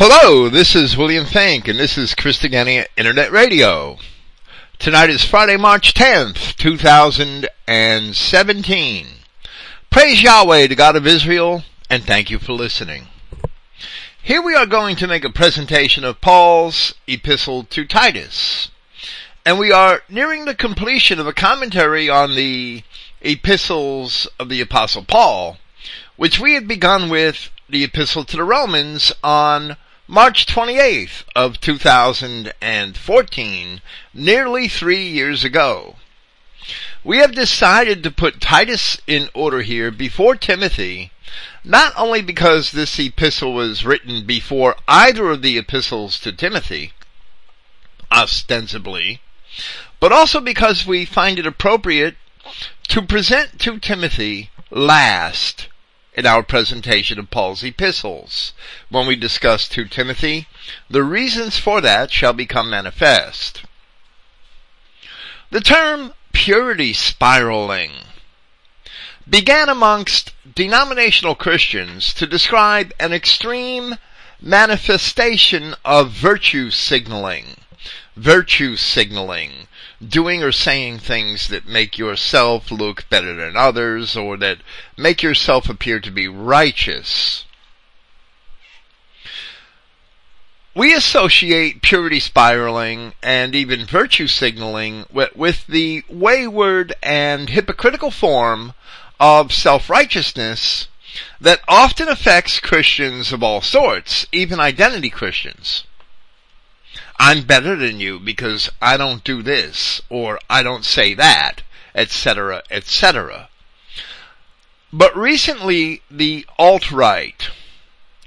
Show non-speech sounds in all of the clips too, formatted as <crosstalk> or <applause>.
Hello, this is William Finck, and this is Christogenea Internet Radio. Tonight is Friday, March 10th, 2017. Praise Yahweh, the God of Israel, and thank you for listening. Here we are going to make a presentation of Paul's epistle to Titus. And we are nearing the completion of a commentary on the epistles of the Apostle Paul, which we had begun with the epistle to the Romans on March 28th of 2014, nearly three years ago. We have decided to put Titus in order here before Timothy, not only because this epistle was written before either of the epistles to Timothy, ostensibly, but also because we find it appropriate to present to Timothy last in our presentation of Paul's epistles. When we discuss 2 Timothy, the reasons for that shall become manifest. The term purity spiraling began amongst denominational Christians to describe an extreme manifestation of virtue signaling. Virtue signaling doing or saying things that make yourself look better than others or that make yourself appear to be righteous. We associate purity spiraling and even virtue signaling with, with the wayward and hypocritical form of self-righteousness that often affects Christians of all sorts, even identity Christians. I'm better than you because I don't do this or I don't say that, etc., etc. But recently, the alt-right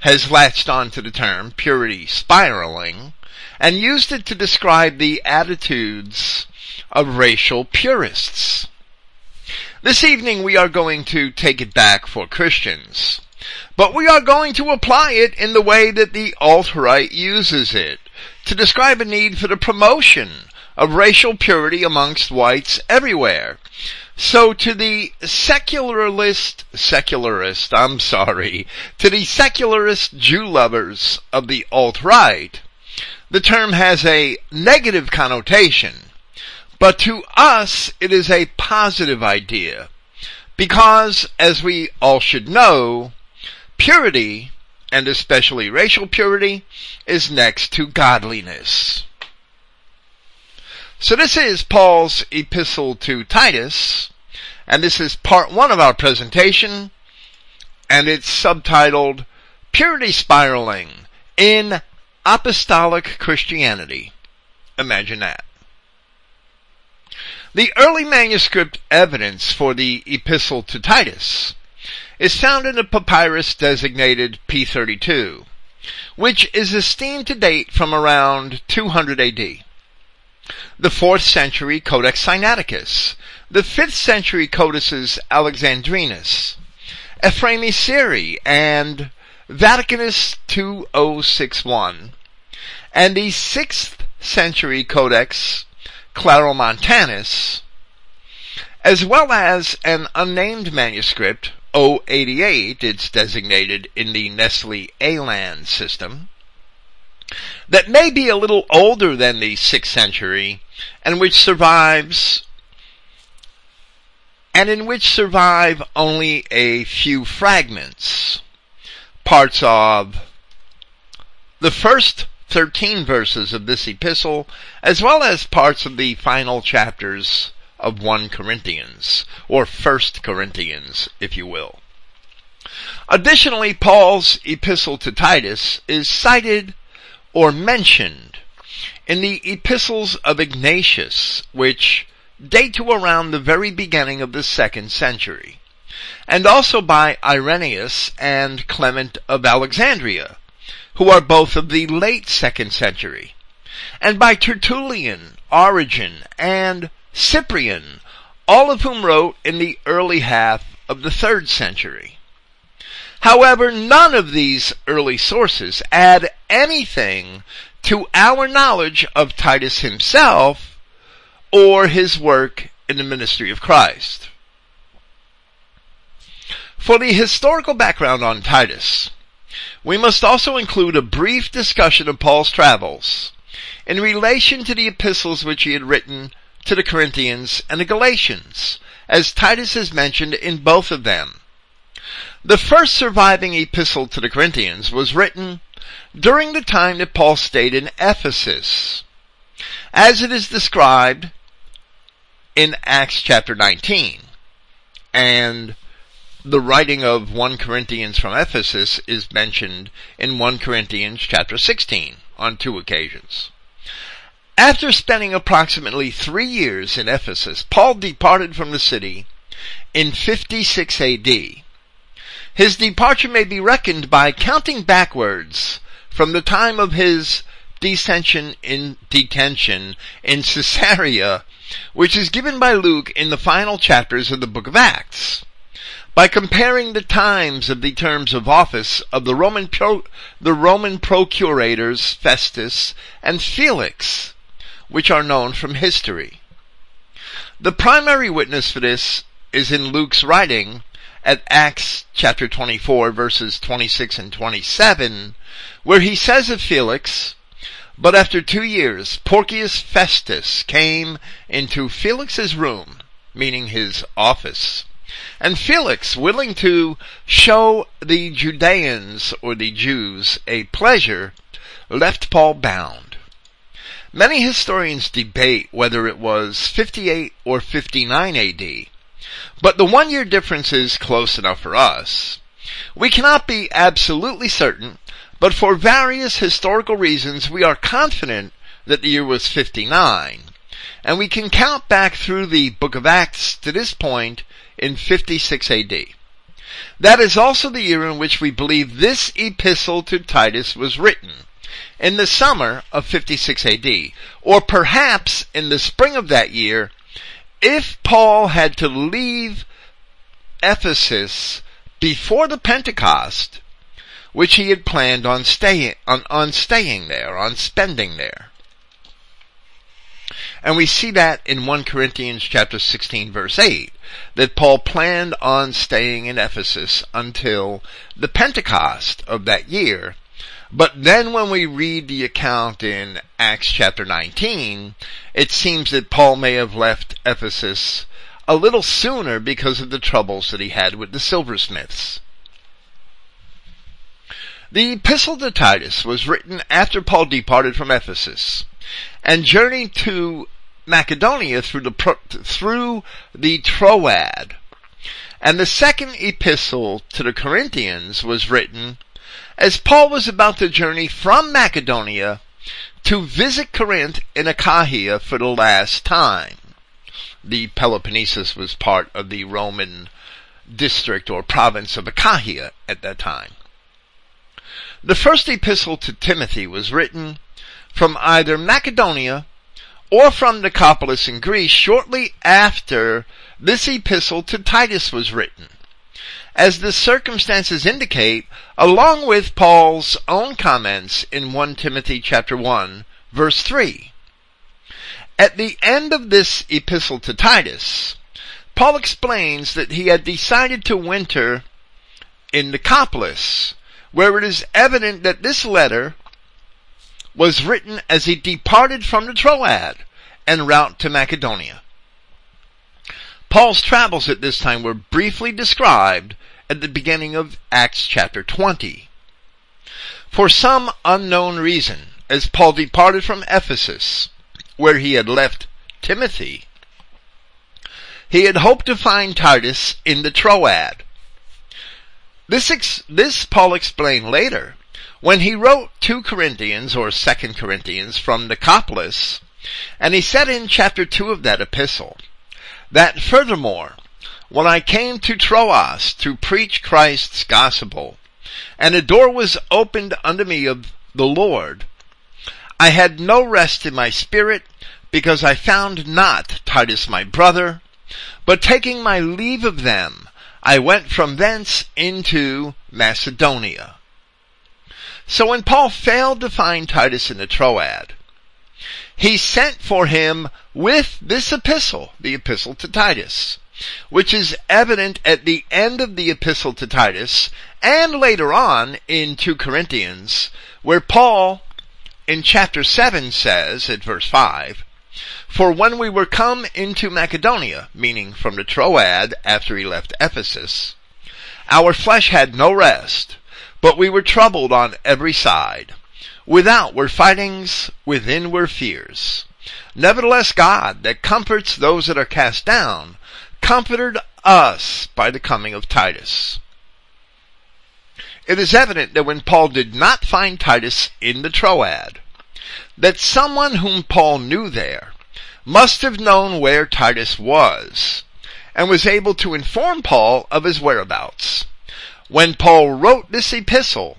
has latched onto the term purity spiraling and used it to describe the attitudes of racial purists. This evening we are going to take it back for Christians, but we are going to apply it in the way that the alt-right uses it to describe a need for the promotion of racial purity amongst whites everywhere. So to the secularist, secularist, I'm sorry, to the secularist Jew lovers of the alt-right, the term has a negative connotation, but to us it is a positive idea. Because, as we all should know, purity and especially racial purity, is next to godliness. So this is Paul's epistle to Titus, and this is part one of our presentation, and it's subtitled Purity Spiraling in Apostolic Christianity. Imagine that. The early manuscript evidence for the epistle to Titus is found in a papyrus designated P32, which is esteemed to date from around 200 AD. The 4th century Codex Sinaiticus, the 5th century Codices Alexandrinus, Ephraemi Syri, and Vaticanus 2061, and the 6th century Codex Claromontanus, as well as an unnamed manuscript 088, it's designated in the Nestle Aland system, that may be a little older than the 6th century, and which survives, and in which survive only a few fragments, parts of the first 13 verses of this epistle, as well as parts of the final chapters of 1 Corinthians, or 1 Corinthians, if you will. Additionally, Paul's epistle to Titus is cited or mentioned in the epistles of Ignatius, which date to around the very beginning of the second century, and also by Irenaeus and Clement of Alexandria, who are both of the late second century, and by Tertullian, Origen, and Cyprian, all of whom wrote in the early half of the third century. However, none of these early sources add anything to our knowledge of Titus himself or his work in the ministry of Christ. For the historical background on Titus, we must also include a brief discussion of Paul's travels in relation to the epistles which he had written to the Corinthians and the Galatians, as Titus is mentioned in both of them. The first surviving epistle to the Corinthians was written during the time that Paul stayed in Ephesus, as it is described in Acts chapter 19. And the writing of 1 Corinthians from Ephesus is mentioned in 1 Corinthians chapter 16 on two occasions. After spending approximately three years in Ephesus, Paul departed from the city in 56 AD. His departure may be reckoned by counting backwards from the time of his detention in detention in Caesarea, which is given by Luke in the final chapters of the book of Acts. By comparing the times of the terms of office of the Roman pro, the Roman procurators Festus and Felix, which are known from history. The primary witness for this is in Luke's writing at Acts chapter 24 verses 26 and 27, where he says of Felix, but after two years, Porcius Festus came into Felix's room, meaning his office. And Felix, willing to show the Judeans or the Jews a pleasure, left Paul bound. Many historians debate whether it was 58 or 59 AD, but the one year difference is close enough for us. We cannot be absolutely certain, but for various historical reasons we are confident that the year was 59, and we can count back through the book of Acts to this point in 56 AD. That is also the year in which we believe this epistle to Titus was written in the summer of 56 AD, or perhaps in the spring of that year, if Paul had to leave Ephesus before the Pentecost, which he had planned on staying, on, on staying there, on spending there. And we see that in 1 Corinthians chapter 16 verse 8, that Paul planned on staying in Ephesus until the Pentecost of that year, but then when we read the account in Acts chapter 19, it seems that Paul may have left Ephesus a little sooner because of the troubles that he had with the silversmiths. The epistle to Titus was written after Paul departed from Ephesus and journeyed to Macedonia through the, through the Troad. And the second epistle to the Corinthians was written as Paul was about to journey from Macedonia to visit Corinth in Achaia for the last time. The Peloponnesus was part of the Roman district or province of Achaia at that time. The first epistle to Timothy was written from either Macedonia or from Nicopolis in Greece shortly after this epistle to Titus was written as the circumstances indicate, along with Paul's own comments in 1 Timothy chapter 1 verse 3. At the end of this epistle to Titus, Paul explains that he had decided to winter in Nicopolis, where it is evident that this letter was written as he departed from the Troad en route to Macedonia. Paul's travels at this time were briefly described at the beginning of Acts chapter 20. For some unknown reason, as Paul departed from Ephesus, where he had left Timothy, he had hoped to find Titus in the Troad. This, ex- this Paul explained later when he wrote 2 Corinthians or 2 Corinthians from Nicopolis, and he said in chapter 2 of that epistle that furthermore, when I came to Troas to preach Christ's gospel, and a door was opened unto me of the Lord, I had no rest in my spirit, because I found not Titus my brother, but taking my leave of them, I went from thence into Macedonia. So when Paul failed to find Titus in the Troad, he sent for him with this epistle, the epistle to Titus which is evident at the end of the epistle to Titus and later on in 2 Corinthians, where Paul in chapter 7 says at verse 5, For when we were come into Macedonia, meaning from the Troad after he left Ephesus, our flesh had no rest, but we were troubled on every side. Without were fightings, within were fears. Nevertheless God, that comforts those that are cast down, comforted us by the coming of Titus. It is evident that when Paul did not find Titus in the Troad, that someone whom Paul knew there must have known where Titus was and was able to inform Paul of his whereabouts. When Paul wrote this epistle,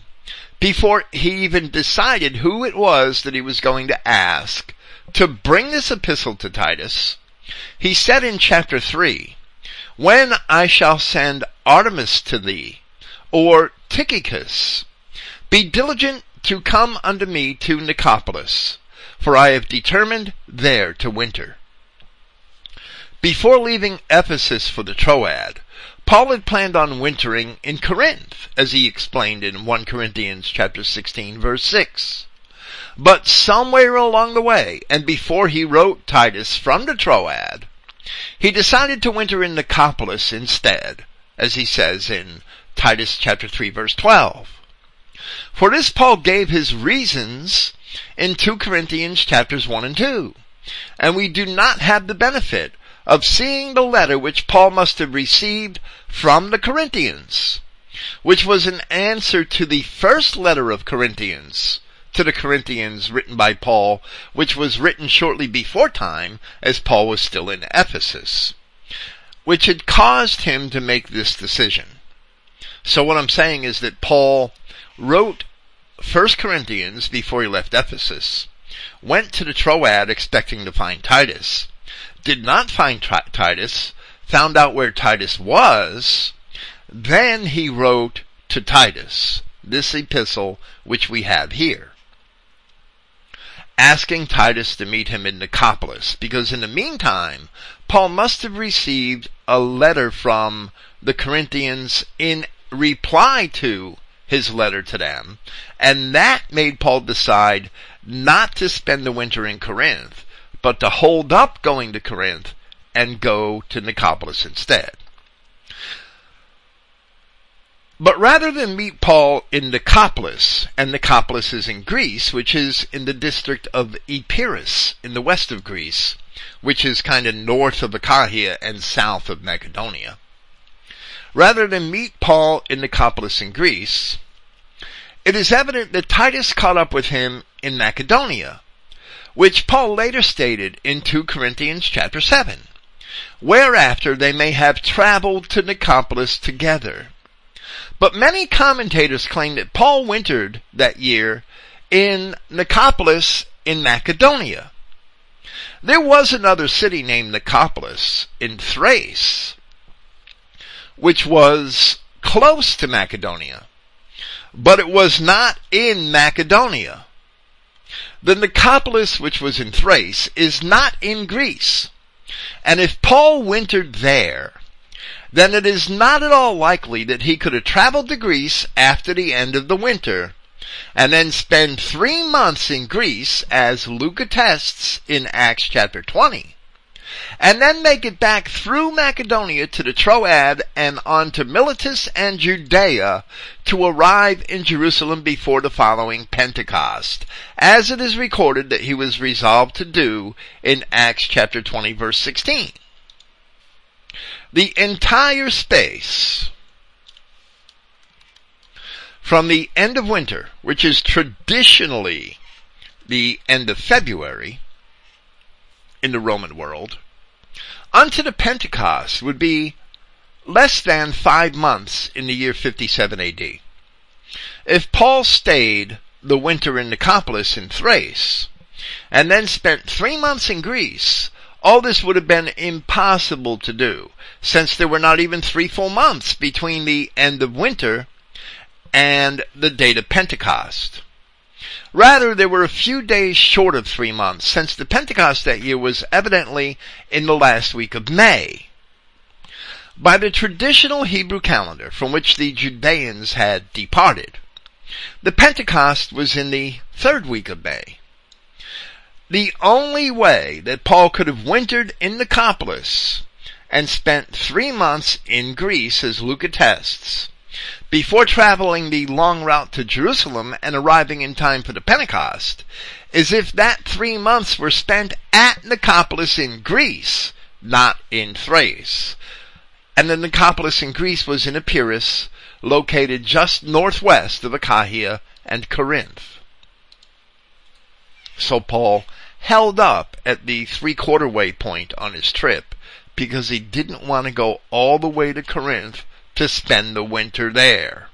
before he even decided who it was that he was going to ask to bring this epistle to Titus, he said in chapter 3, When I shall send Artemas to thee, or Tychicus, be diligent to come unto me to Nicopolis, for I have determined there to winter. Before leaving Ephesus for the Troad, Paul had planned on wintering in Corinth, as he explained in 1 Corinthians chapter 16 verse 6. But somewhere along the way, and before he wrote Titus from the Troad, he decided to winter in Nicopolis instead, as he says in Titus chapter 3 verse 12. For this Paul gave his reasons in 2 Corinthians chapters 1 and 2. And we do not have the benefit of seeing the letter which Paul must have received from the Corinthians, which was an answer to the first letter of Corinthians, to the Corinthians written by Paul, which was written shortly before time as Paul was still in Ephesus, which had caused him to make this decision. So what I'm saying is that Paul wrote 1 Corinthians before he left Ephesus, went to the Troad expecting to find Titus, did not find Titus, found out where Titus was, then he wrote to Titus this epistle which we have here. Asking Titus to meet him in Nicopolis, because in the meantime, Paul must have received a letter from the Corinthians in reply to his letter to them, and that made Paul decide not to spend the winter in Corinth, but to hold up going to Corinth and go to Nicopolis instead. But rather than meet Paul in Nicopolis, and Nicopolis is in Greece, which is in the district of Epirus, in the west of Greece, which is kind of north of Achaia and south of Macedonia, rather than meet Paul in Nicopolis in Greece, it is evident that Titus caught up with him in Macedonia, which Paul later stated in 2 Corinthians chapter 7, whereafter they may have traveled to Nicopolis together. But many commentators claim that Paul wintered that year in Nicopolis in Macedonia. There was another city named Nicopolis in Thrace, which was close to Macedonia, but it was not in Macedonia. The Nicopolis, which was in Thrace, is not in Greece. And if Paul wintered there, then it is not at all likely that he could have traveled to Greece after the end of the winter, and then spend three months in Greece, as Luke attests in Acts chapter 20, and then make it back through Macedonia to the Troad and on to Miletus and Judea to arrive in Jerusalem before the following Pentecost, as it is recorded that he was resolved to do in Acts chapter 20 verse 16. The entire space from the end of winter, which is traditionally the end of February in the Roman world, unto the Pentecost would be less than five months in the year 57 AD. If Paul stayed the winter in Nicopolis in Thrace, and then spent three months in Greece, all this would have been impossible to do, since there were not even three full months between the end of winter and the date of Pentecost. Rather, there were a few days short of three months, since the Pentecost that year was evidently in the last week of May. by the traditional Hebrew calendar from which the Judeans had departed. The Pentecost was in the third week of May. The only way that Paul could have wintered in Nicopolis and spent three months in Greece, as Luke attests, before traveling the long route to Jerusalem and arriving in time for the Pentecost, is if that three months were spent at Nicopolis in Greece, not in Thrace. And the Nicopolis in Greece was in Epirus, located just northwest of Achaia and Corinth. So Paul held up at the three quarter way point on his trip because he didn't want to go all the way to Corinth to spend the winter there.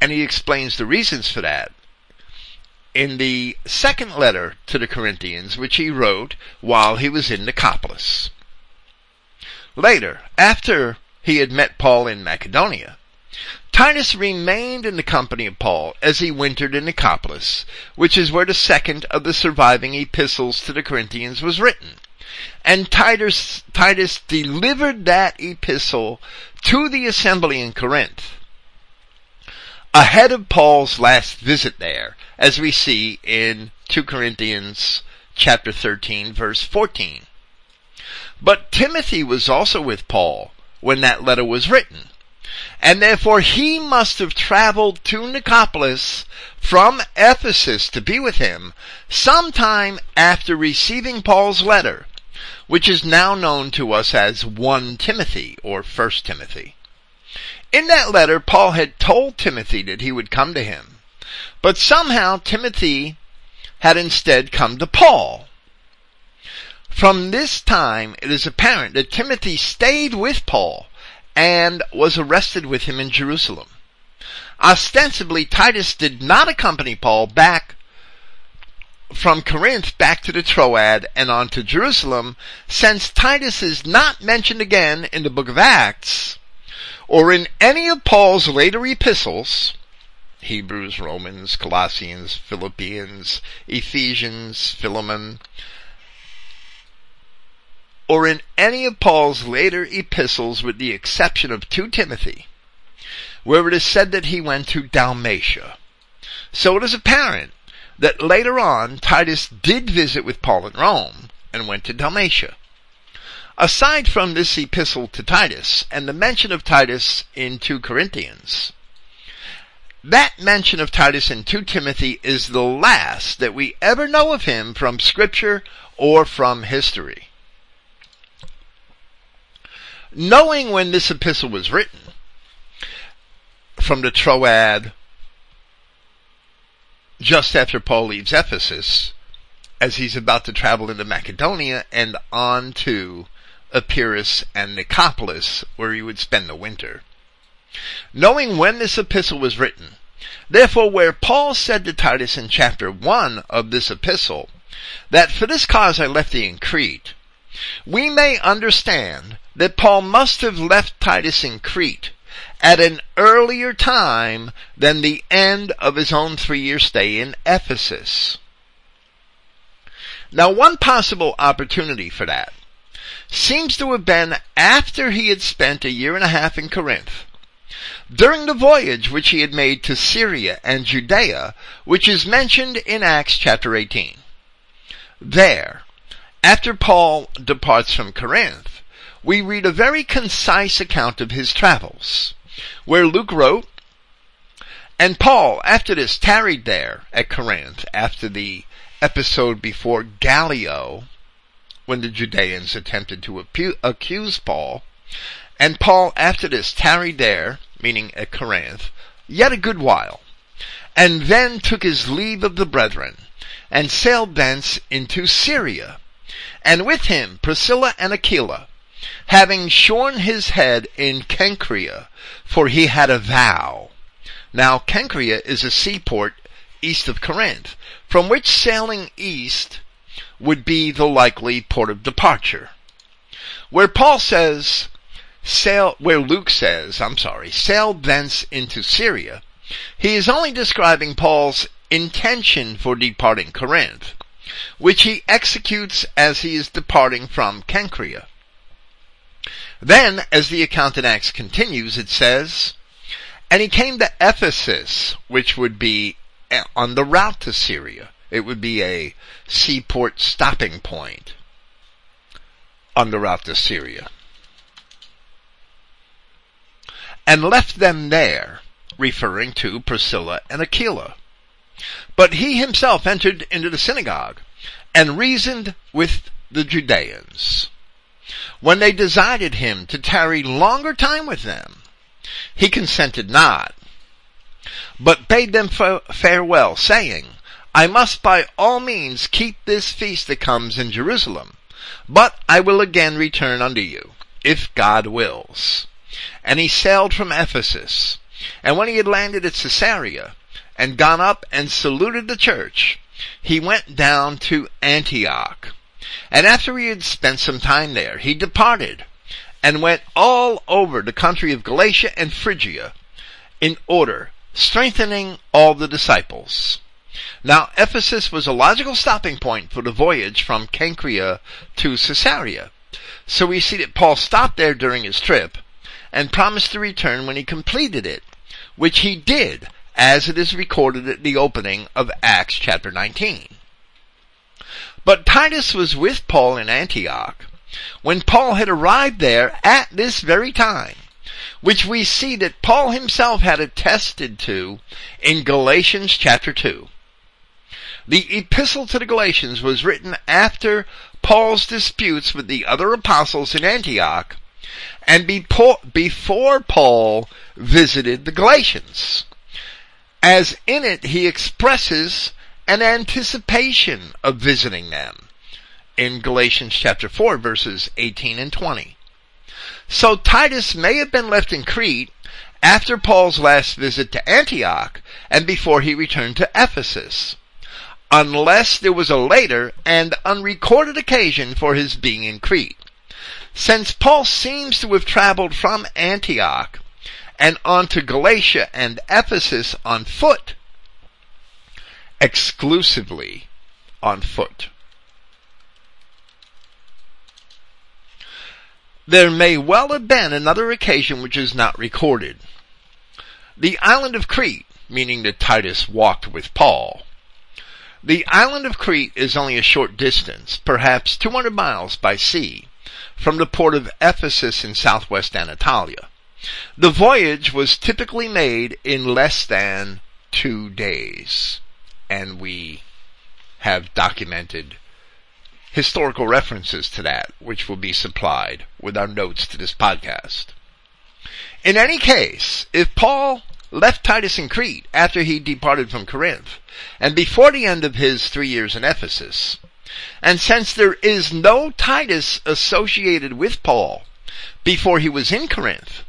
And he explains the reasons for that in the second letter to the Corinthians, which he wrote while he was in Nicopolis. Later, after he had met Paul in Macedonia, Titus remained in the company of Paul as he wintered in Nicopolis, which is where the second of the surviving epistles to the Corinthians was written. And Titus, Titus delivered that epistle to the assembly in Corinth ahead of Paul's last visit there, as we see in 2 Corinthians chapter 13 verse 14. But Timothy was also with Paul when that letter was written and therefore he must have traveled to Nicopolis from Ephesus to be with him sometime after receiving Paul's letter, which is now known to us as 1 Timothy or 1 Timothy. In that letter, Paul had told Timothy that he would come to him, but somehow Timothy had instead come to Paul. From this time, it is apparent that Timothy stayed with Paul and was arrested with him in Jerusalem. Ostensibly, Titus did not accompany Paul back from Corinth back to the Troad and on to Jerusalem, since Titus is not mentioned again in the book of Acts or in any of Paul's later epistles, Hebrews, Romans, Colossians, Philippians, Ephesians, Philemon, or in any of Paul's later epistles with the exception of 2 Timothy, where it is said that he went to Dalmatia. So it is apparent that later on Titus did visit with Paul in Rome and went to Dalmatia. Aside from this epistle to Titus and the mention of Titus in 2 Corinthians, that mention of Titus in 2 Timothy is the last that we ever know of him from scripture or from history knowing when this epistle was written from the Troad just after Paul leaves Ephesus as he's about to travel into Macedonia and on to Epirus and Nicopolis where he would spend the winter. Knowing when this epistle was written, therefore where Paul said to Titus in chapter 1 of this epistle, that for this cause I left thee in Crete, we may understand that Paul must have left Titus in Crete at an earlier time than the end of his own three year stay in Ephesus. Now one possible opportunity for that seems to have been after he had spent a year and a half in Corinth. During the voyage which he had made to Syria and Judea, which is mentioned in Acts chapter 18. There, after Paul departs from Corinth, we read a very concise account of his travels, where Luke wrote, And Paul, after this, tarried there at Corinth after the episode before Gallio, when the Judeans attempted to accuse Paul. And Paul, after this, tarried there, meaning at Corinth, yet a good while, and then took his leave of the brethren, and sailed thence into Syria, and with him Priscilla and Aquila, having shorn his head in Cenchrea, for he had a vow. Now Cenchrea is a seaport east of Corinth, from which sailing east would be the likely port of departure. Where Paul says, sail, where Luke says, I'm sorry, sail thence into Syria, he is only describing Paul's intention for departing Corinth, which he executes as he is departing from Cenchrea. Then, as the account in Acts continues, it says, And he came to Ephesus, which would be eh, on the route to Syria. It would be a seaport stopping point on the route to Syria. And left them there, referring to Priscilla and Aquila. But he himself entered into the synagogue and reasoned with the Judeans. When they desired him to tarry longer time with them, he consented not, but bade them farewell, saying, I must by all means keep this feast that comes in Jerusalem, but I will again return unto you, if God wills. And he sailed from Ephesus, and when he had landed at Caesarea, and gone up and saluted the church, he went down to Antioch. And after he had spent some time there, he departed, and went all over the country of Galatia and Phrygia, in order, strengthening all the disciples. Now, Ephesus was a logical stopping point for the voyage from Cenchrea to Caesarea. So we see that Paul stopped there during his trip and promised to return when he completed it, which he did, as it is recorded at the opening of Acts chapter 19. But Titus was with Paul in Antioch when Paul had arrived there at this very time which we see that Paul himself had attested to in Galatians chapter 2. The epistle to the Galatians was written after Paul's disputes with the other apostles in Antioch and before Paul visited the Galatians. As in it he expresses an anticipation of visiting them in Galatians chapter 4 verses 18 and 20. So Titus may have been left in Crete after Paul's last visit to Antioch and before he returned to Ephesus unless there was a later and unrecorded occasion for his being in Crete. Since Paul seems to have traveled from Antioch and on to Galatia and Ephesus on foot, exclusively on foot. There may well have been another occasion which is not recorded. The island of Crete, meaning that Titus walked with Paul, the island of Crete is only a short distance, perhaps 200 miles by sea, from the port of Ephesus in southwest Anatolia. The voyage was typically made in less than two days, and we have documented historical references to that, which will be supplied with our notes to this podcast. In any case, if Paul left Titus in Crete after he departed from Corinth, and before the end of his three years in Ephesus. And since there is no Titus associated with Paul before he was in Corinth,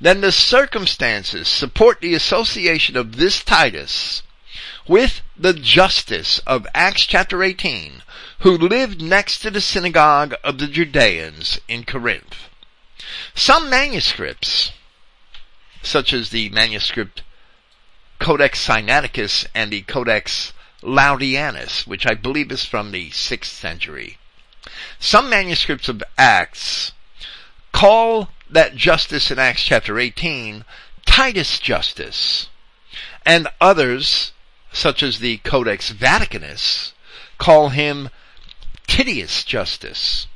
then the circumstances support the association of this Titus with the Justus of Acts chapter 18, who lived next to the synagogue of the Judeans in Corinth. Some manuscripts such as the manuscript Codex Sinaiticus and the Codex Laudianus, which I believe is from the 6th century. Some manuscripts of Acts call that Justus in Acts chapter 18 Titus Justus, and others, such as the Codex Vaticanus, call him Titius Justus.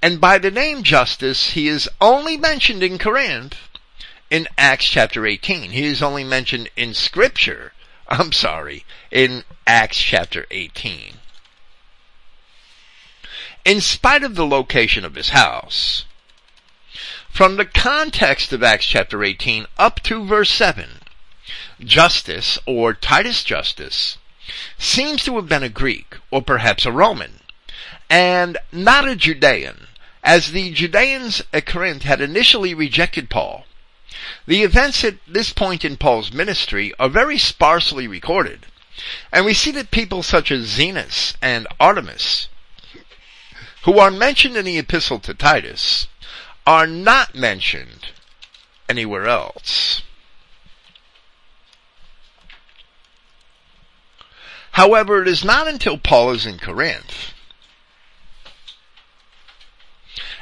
And by the name Justus, he is only mentioned in Corinth in Acts chapter 18. He is only mentioned in scripture, <laughs> I'm sorry, in Acts chapter 18. In spite of the location of his house, from the context of Acts chapter 18 up to verse 7, Justus, or Titus Justus, seems to have been a Greek, or perhaps a Roman, and not a Judean, as the Judeans at Corinth had initially rejected Paul the events at this point in Paul's ministry are very sparsely recorded, and we see that people such as Zenas and Artemas, who are mentioned in the epistle to Titus, are not mentioned anywhere else. However, it is not until Paul is in Corinth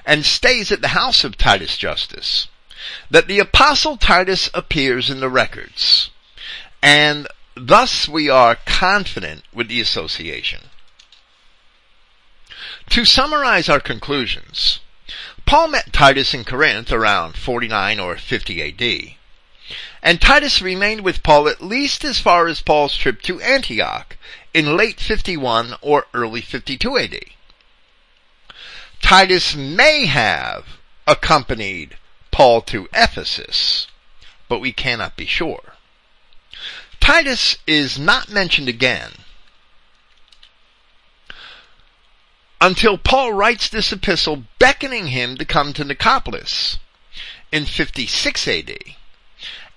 and stays at the house of Titus Justus, that the apostle Titus appears in the records, and thus we are confident with the association. To summarize our conclusions, Paul met Titus in Corinth around 49 or 50 AD, and Titus remained with Paul at least as far as Paul's trip to Antioch in late 51 or early 52 AD. Titus may have accompanied Paul to Ephesus, but we cannot be sure. Titus is not mentioned again until Paul writes this epistle beckoning him to come to Nicopolis in 56 AD.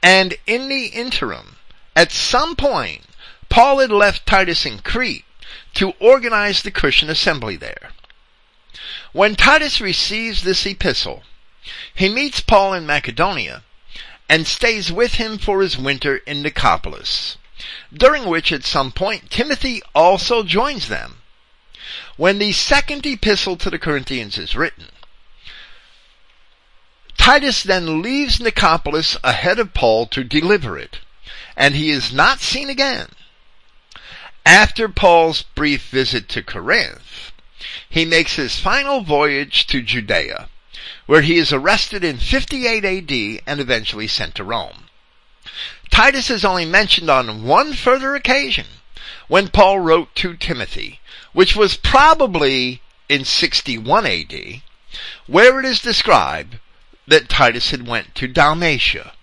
And in the interim, at some point, Paul had left Titus in Crete to organize the Christian assembly there. When Titus receives this epistle, he meets Paul in Macedonia and stays with him for his winter in Nicopolis, during which at some point Timothy also joins them. When the second epistle to the Corinthians is written, Titus then leaves Nicopolis ahead of Paul to deliver it, and he is not seen again. After Paul's brief visit to Corinth, he makes his final voyage to Judea, where he is arrested in 58 AD and eventually sent to Rome. Titus is only mentioned on one further occasion, when Paul wrote to Timothy, which was probably in 61 AD, where it is described that Titus had went to Dalmatia.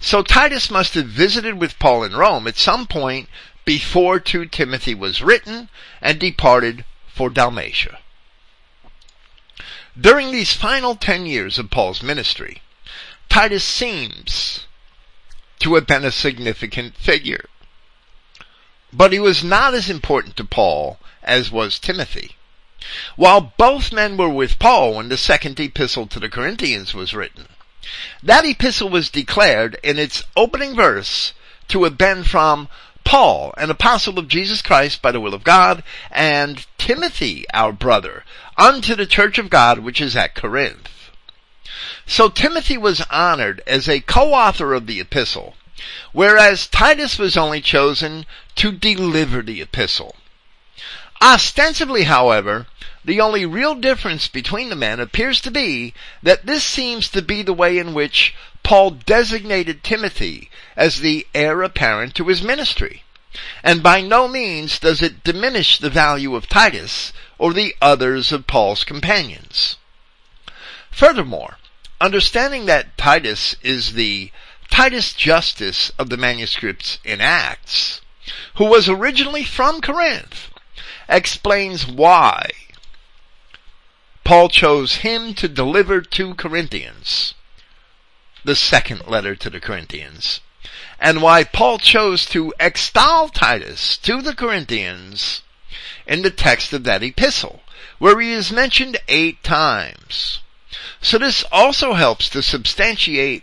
So Titus must have visited with Paul in Rome at some point before 2 Timothy was written and departed for Dalmatia. During these final ten years of Paul's ministry, Titus seems to have been a significant figure. But he was not as important to Paul as was Timothy. While both men were with Paul when the second epistle to the Corinthians was written, that epistle was declared in its opening verse to have been from Paul, an apostle of Jesus Christ by the will of God, and Timothy, our brother, unto the church of God which is at Corinth. So Timothy was honored as a co-author of the epistle, whereas Titus was only chosen to deliver the epistle. Ostensibly, however, the only real difference between the men appears to be that this seems to be the way in which Paul designated Timothy as the heir apparent to his ministry. And by no means does it diminish the value of Titus or the others of Paul's companions. Furthermore, understanding that Titus is the Titus Justus of the manuscripts in Acts, who was originally from Corinth, explains why Paul chose him to deliver to Corinthians, the second letter to the Corinthians, and why Paul chose to extol Titus to the Corinthians in the text of that epistle, where he is mentioned eight times. So this also helps to substantiate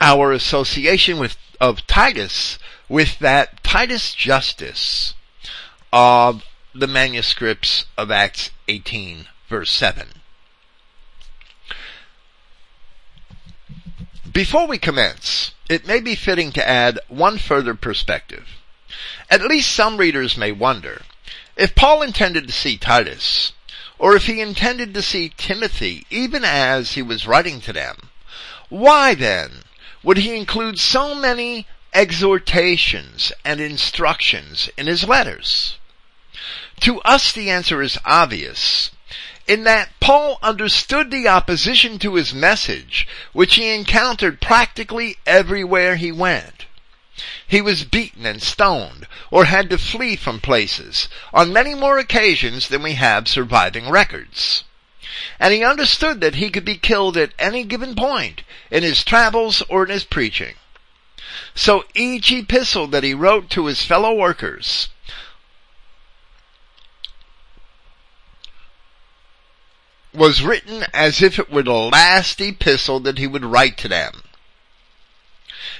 our association with of Titus with that Titus Justus of the manuscripts of Acts 18 verse 7. Before we commence, it may be fitting to add one further perspective. At least some readers may wonder, if Paul intended to see Titus, or if he intended to see Timothy even as he was writing to them, why then would he include so many exhortations and instructions in his letters? To us the answer is obvious in that Paul understood the opposition to his message which he encountered practically everywhere he went. He was beaten and stoned or had to flee from places on many more occasions than we have surviving records. And he understood that he could be killed at any given point in his travels or in his preaching. So each epistle that he wrote to his fellow workers was written as if it were the last epistle that he would write to them.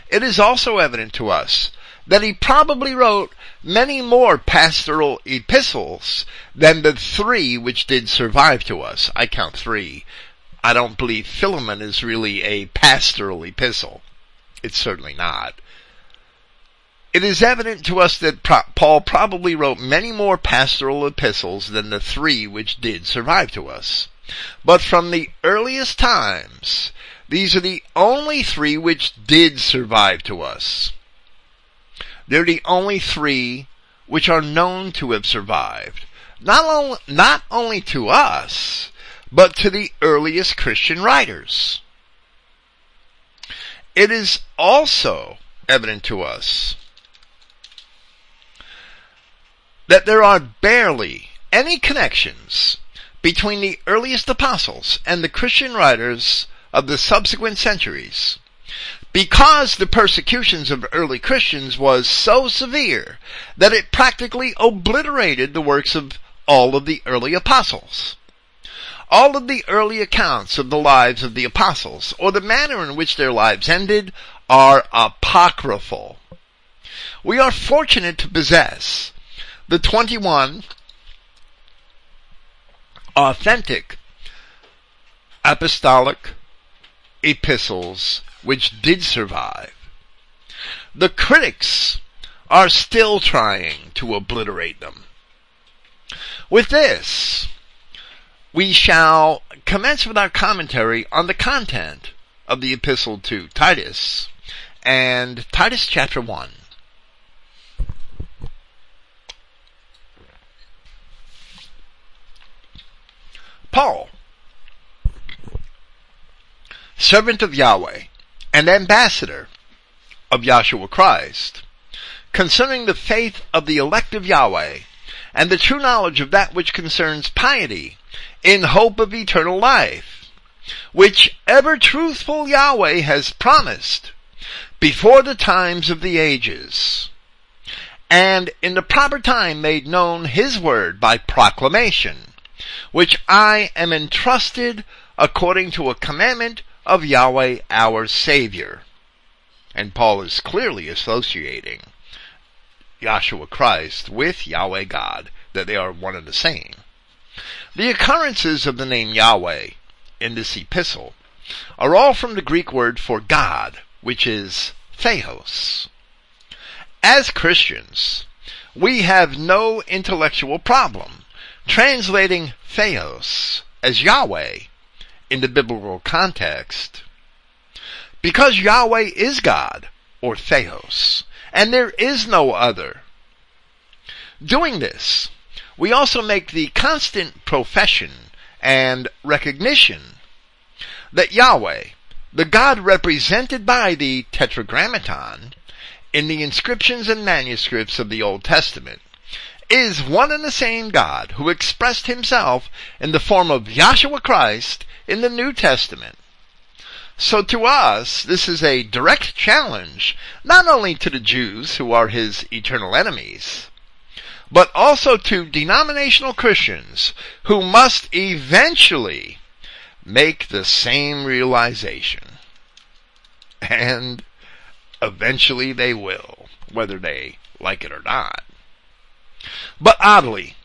It is also evident to us that he probably wrote many more pastoral epistles than the three which did survive to us. I count three. I don't believe Philemon is really a pastoral epistle. It's certainly not. It is evident to us that Paul probably wrote many more pastoral epistles than the three which did survive to us. But from the earliest times, these are the only three which did survive to us. They're the only three which are known to have survived. Not, only, not only to us, but to the earliest Christian writers. It is also evident to us that there are barely any connections between the earliest apostles and the Christian writers of the subsequent centuries because the persecutions of early Christians was so severe that it practically obliterated the works of all of the early apostles. All of the early accounts of the lives of the apostles, or the manner in which their lives ended, are apocryphal. We are fortunate to possess the 21 authentic apostolic epistles which did survive. The critics are still trying to obliterate them. With this, we shall commence with our commentary on the content of the epistle to Titus and Titus chapter 1. Paul, servant of Yahweh and ambassador of Yahshua Christ, concerning the faith of the elect of Yahweh and the true knowledge of that which concerns piety in hope of eternal life, which ever truthful Yahweh has promised before the times of the ages, and in the proper time made known his word by proclamation, which I am entrusted according to a commandment of Yahweh our Savior. And Paul is clearly associating Yahshua Christ with Yahweh God, that they are one and the same. The occurrences of the name Yahweh in this epistle are all from the Greek word for God, which is theos. As Christians, we have no intellectual problem translating theos as Yahweh in the biblical context. Because Yahweh is God, or Theos, and there is no other. Doing this, we also make the constant profession and recognition that Yahweh, the God represented by the Tetragrammaton in the inscriptions and manuscripts of the Old Testament, is one and the same God who expressed himself in the form of Yahshua Christ in the New Testament. So to us, this is a direct challenge, not only to the Jews who are his eternal enemies, but also to denominational Christians who must eventually make the same realization. And eventually they will, whether they like it or not. But oddly,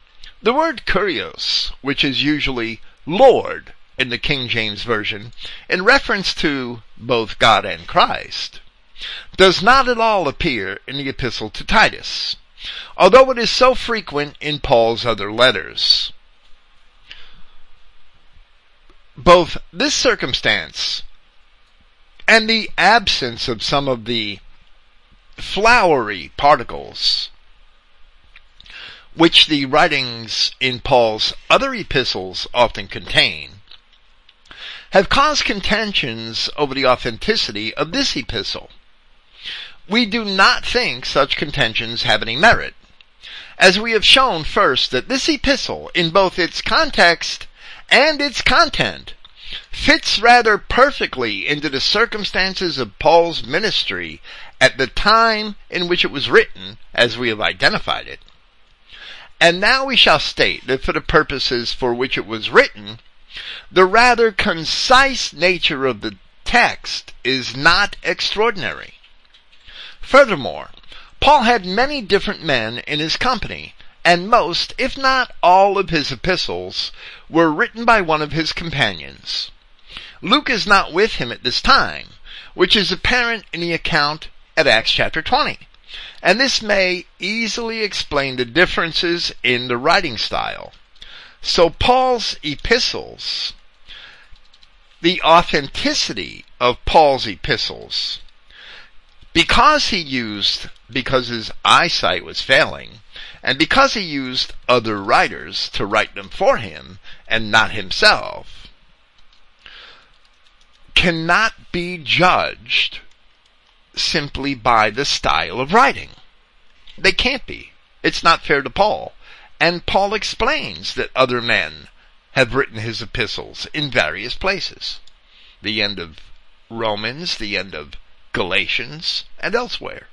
the word kurios, which is usually Lord in the King James Version, in reference to both God and Christ, does not at all appear in the epistle to Titus, although it is so frequent in Paul's other letters. Both this circumstance and the absence of some of the flowery particles which the writings in Paul's other epistles often contain, have caused contentions over the authenticity of this epistle. We do not think such contentions have any merit, as we have shown first that this epistle, in both its context and its content, fits rather perfectly into the circumstances of Paul's ministry at the time in which it was written, as we have identified it. And now we shall state that for the purposes for which it was written, the rather concise nature of the text is not extraordinary. Furthermore, Paul had many different men in his company, and most, if not all of his epistles were written by one of his companions. Luke is not with him at this time, which is apparent in the account at Acts chapter 20. And this may easily explain the differences in the writing style. So Paul's epistles, the authenticity of Paul's epistles, because he used, because his eyesight was failing, and because he used other writers to write them for him and not himself, cannot be judged simply by the style of writing. They can't be. It's not fair to Paul. And Paul explains that other men have written his epistles in various places. The end of Romans, the end of Galatians, and elsewhere.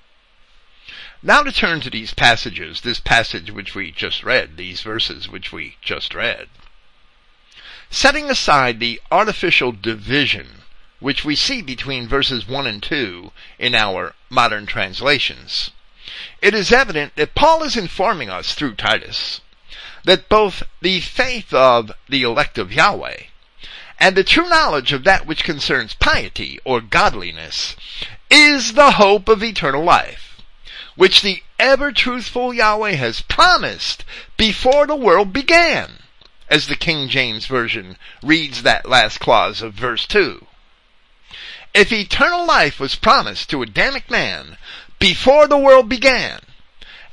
Now to turn to these passages, this passage which we just read, these verses which we just read. Setting aside the artificial division which we see between verses 1 and 2 in our modern translations, it is evident that Paul is informing us through Titus that both the faith of the elect of Yahweh and the true knowledge of that which concerns piety or godliness is the hope of eternal life, which the ever truthful Yahweh has promised before the world began, as the King James Version reads that last clause of verse 2. If eternal life was promised to Adamic man before the world began,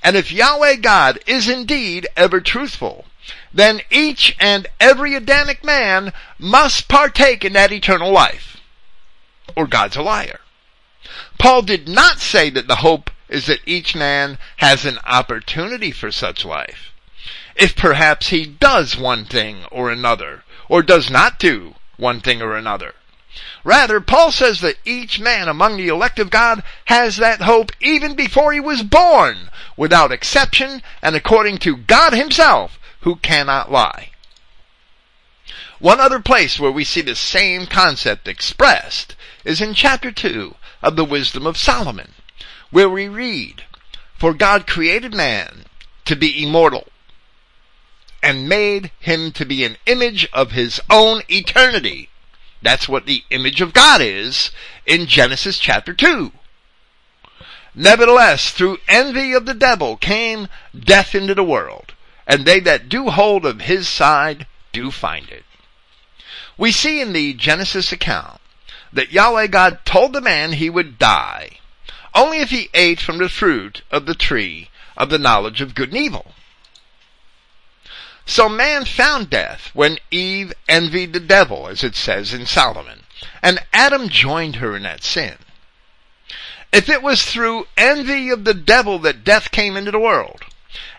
and if Yahweh God is indeed ever truthful, then each and every Adamic man must partake in that eternal life. Or God's a liar. Paul did not say that the hope is that each man has an opportunity for such life. If perhaps he does one thing or another, or does not do one thing or another. Rather, Paul says that each man among the elect of God has that hope even before he was born, without exception, and according to God himself, who cannot lie. One other place where we see the same concept expressed is in chapter 2 of the Wisdom of Solomon, where we read, For God created man to be immortal, and made him to be an image of his own eternity that's what the image of God is in Genesis chapter 2. Nevertheless, through envy of the devil came death into the world, and they that do hold of his side do find it. We see in the Genesis account that Yahweh God told the man he would die, only if he ate from the fruit of the tree of the knowledge of good and evil. So man found death when Eve envied the devil, as it says in Solomon, and Adam joined her in that sin. If it was through envy of the devil that death came into the world,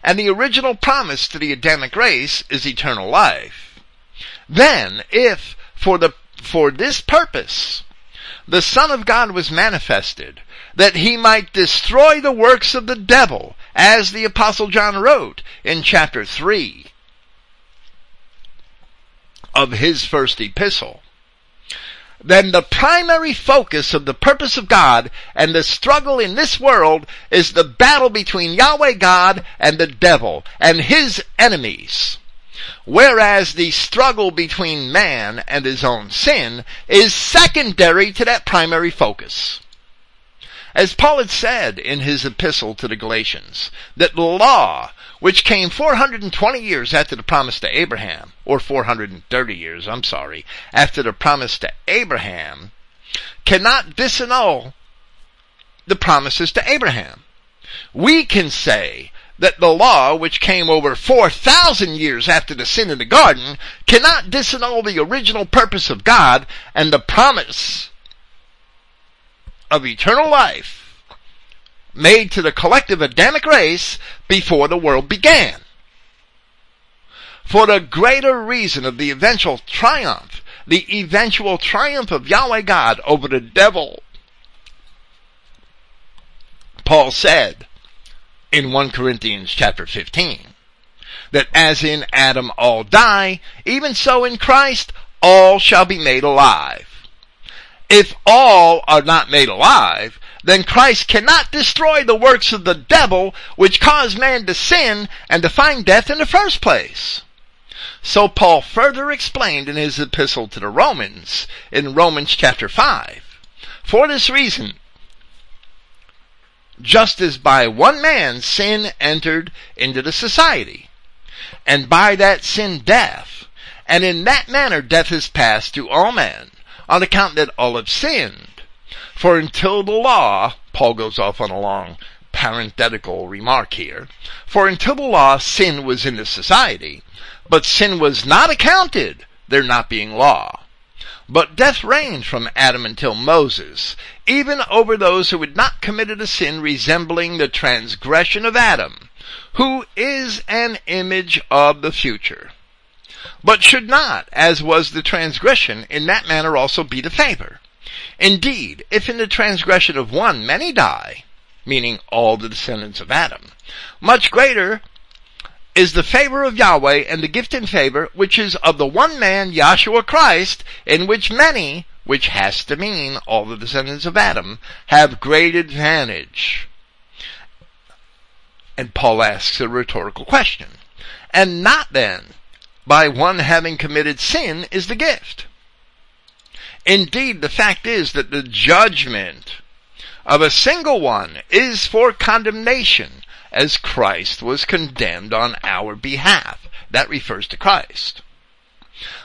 and the original promise to the Adamic race is eternal life, then if for the for this purpose the Son of God was manifested, that he might destroy the works of the devil, as the Apostle John wrote in chapter 3 of his first epistle, then the primary focus of the purpose of God and the struggle in this world is the battle between Yahweh God and the devil and his enemies. Whereas the struggle between man and his own sin is secondary to that primary focus. As Paul had said in his epistle to the Galatians, that the law which came 420 years after the promise to Abraham, or 430 years, I'm sorry, after the promise to Abraham, cannot disannul the promises to Abraham. We can say that the law, which came over 4,000 years after the sin in the garden, cannot disannul the original purpose of God and the promise of eternal life made to the collective Adamic race before the world began. For the greater reason of the eventual triumph, the eventual triumph of Yahweh God over the devil. Paul said in 1 Corinthians chapter 15 that as in Adam all die, even so in Christ all shall be made alive. If all are not made alive, then Christ cannot destroy the works of the devil which caused man to sin and to find death in the first place. So Paul further explained in his epistle to the Romans in Romans chapter 5. For this reason, just as by one man sin entered into the society, and by that sin death, and in that manner death is passed to all men, on account that all have sinned. For until the law, Paul goes off on a long parenthetical remark here, for until the law, sin was in the society, but sin was not accounted, there not being law. But death reigned from Adam until Moses, even over those who had not committed a sin resembling the transgression of Adam, who is an image of the future. But should not, as was the transgression, in that manner also be the favor. Indeed, if in the transgression of one many die, meaning all the descendants of Adam, much greater is the favor of Yahweh and the gift and favor which is of the one man, Yahshua Christ, in which many, which has to mean all the descendants of Adam, have great advantage. And Paul asks a rhetorical question. And not then by one having committed sin is the gift. Indeed, the fact is that the judgment of a single one is for condemnation, as Christ was condemned on our behalf. That refers to Christ.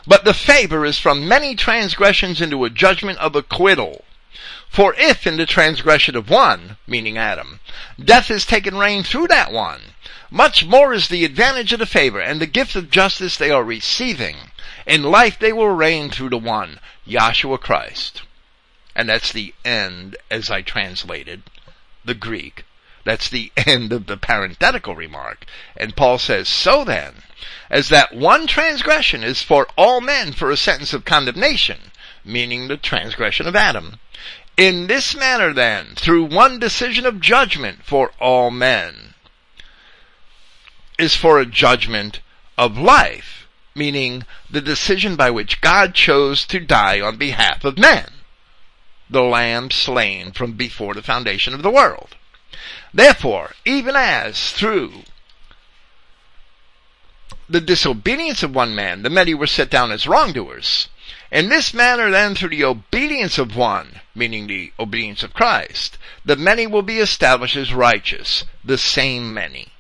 But the favor is from many transgressions into a judgment of acquittal. For if in the transgression of one, meaning Adam, death has taken reign through that one, much more is the advantage of the favor and the gift of justice they are receiving. In life they will reign through the one, Yahshua Christ. And that's the end, as I translated the Greek. That's the <laughs> end of the parenthetical remark. And Paul says, So then, as that one transgression is for all men for a sentence of condemnation, meaning the transgression of Adam, in this manner then, through one decision of judgment for all men, is for a judgment of life meaning the decision by which God chose to die on behalf of man, the lamb slain from before the foundation of the world. Therefore, even as through the disobedience of one man, the many were set down as wrongdoers. In this manner then through the obedience of one, meaning the obedience of Christ, the many will be established as righteous, the same many.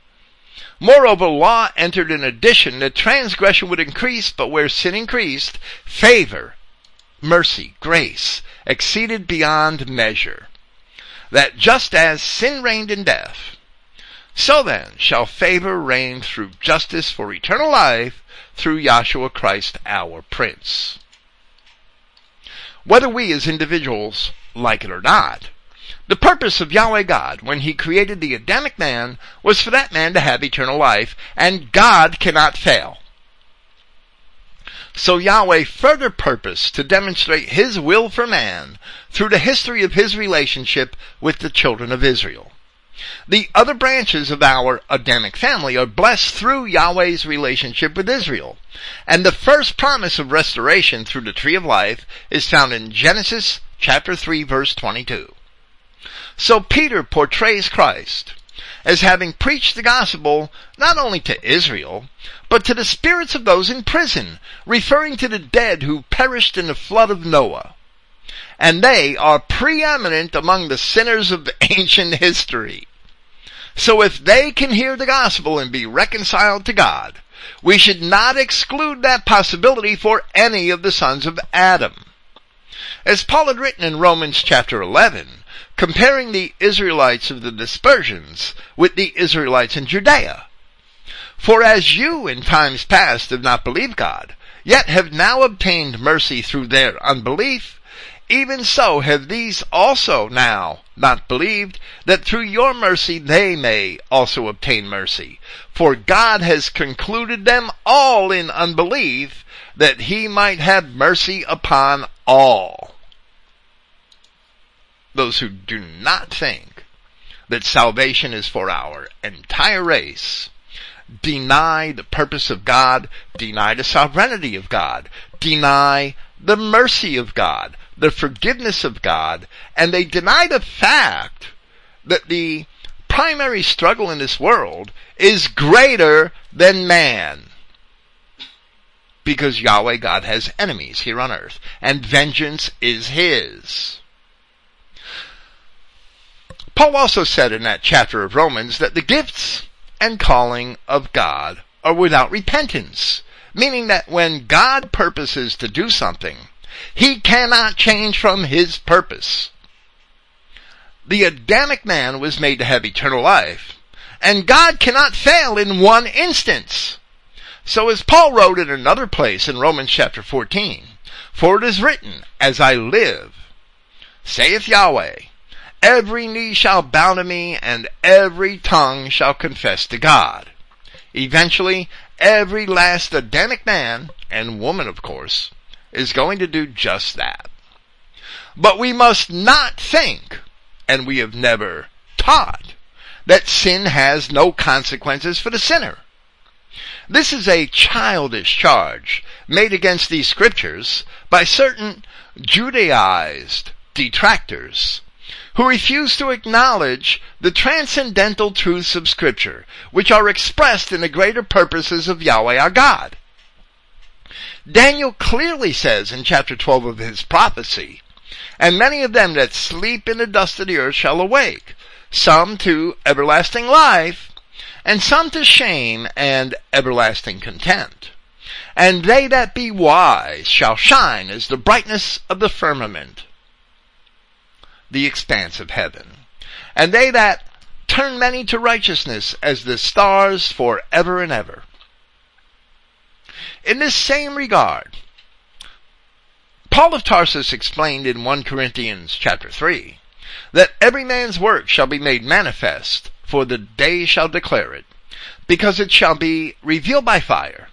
Moreover, law entered in addition that transgression would increase, but where sin increased, favor, mercy, grace exceeded beyond measure. That just as sin reigned in death, so then shall favor reign through justice for eternal life through Yahshua Christ our Prince. Whether we as individuals like it or not, the purpose of Yahweh God when he created the Adamic man was for that man to have eternal life, and God cannot fail. So Yahweh further purposed to demonstrate his will for man through the history of his relationship with the children of Israel. The other branches of our Adamic family are blessed through Yahweh's relationship with Israel. And the first promise of restoration through the tree of life is found in Genesis chapter 3 verse 22. So Peter portrays Christ as having preached the gospel not only to Israel, but to the spirits of those in prison, referring to the dead who perished in the flood of Noah. And they are preeminent among the sinners of <laughs> ancient history. So if they can hear the gospel and be reconciled to God, we should not exclude that possibility for any of the sons of Adam. As Paul had written in Romans chapter 11, comparing the Israelites of the dispersions with the Israelites in Judea. For as you in times past have not believed God, yet have now obtained mercy through their unbelief, even so have these also now not believed, that through your mercy they may also obtain mercy. For God has concluded them all in unbelief, that he might have mercy upon all those who do not think that salvation is for our entire race deny the purpose of God, deny the sovereignty of God, deny the mercy of God, the forgiveness of God, and they deny the fact that the primary struggle in this world is greater than man. Because Yahweh God has enemies here on earth, and vengeance is his. Paul also said in that chapter of Romans that the gifts and calling of God are without repentance, meaning that when God purposes to do something, he cannot change from his purpose. The Adamic man was made to have eternal life, and God cannot fail in one instance. So as Paul wrote in another place in Romans chapter 14, For it is written, As I live, saith Yahweh, every knee shall bow to me and every tongue shall confess to God. Eventually, every last Adamic man, and woman of course, is going to do just that. But we must not think, and we have never taught, that sin has no consequences for the sinner. This is a childish charge made against these scriptures by certain Judaized detractors who refuse to acknowledge the transcendental truths of Scripture, which are expressed in the greater purposes of Yahweh our God. Daniel clearly says in chapter 12 of his prophecy, And many of them that sleep in the dust of the earth shall awake, some to everlasting life, and some to shame and everlasting contempt. And they that be wise shall shine as the brightness of the firmament the expanse of heaven. And they that turn many to righteousness as the stars for ever and ever. In this same regard, Paul of Tarsus explained in 1 Corinthians chapter 3 that every man's work shall be made manifest, for the day shall declare it, because it shall be revealed by fire.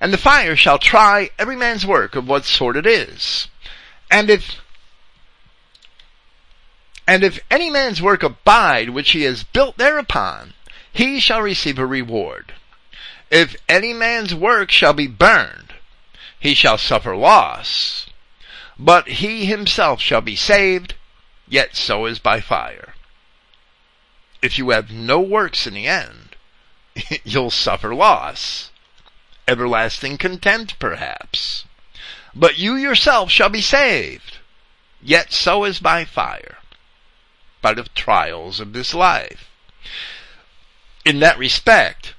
And the fire shall try every man's work of what sort it is. And if and if any man's work abide which he has built thereupon, he shall receive a reward. If any man's work shall be burned, he shall suffer loss, but he himself shall be saved, yet so is by fire. If you have no works in the end, <laughs> you'll suffer loss, everlasting contempt perhaps, but you yourself shall be saved, yet so is by fire by the trials of this life. In that respect,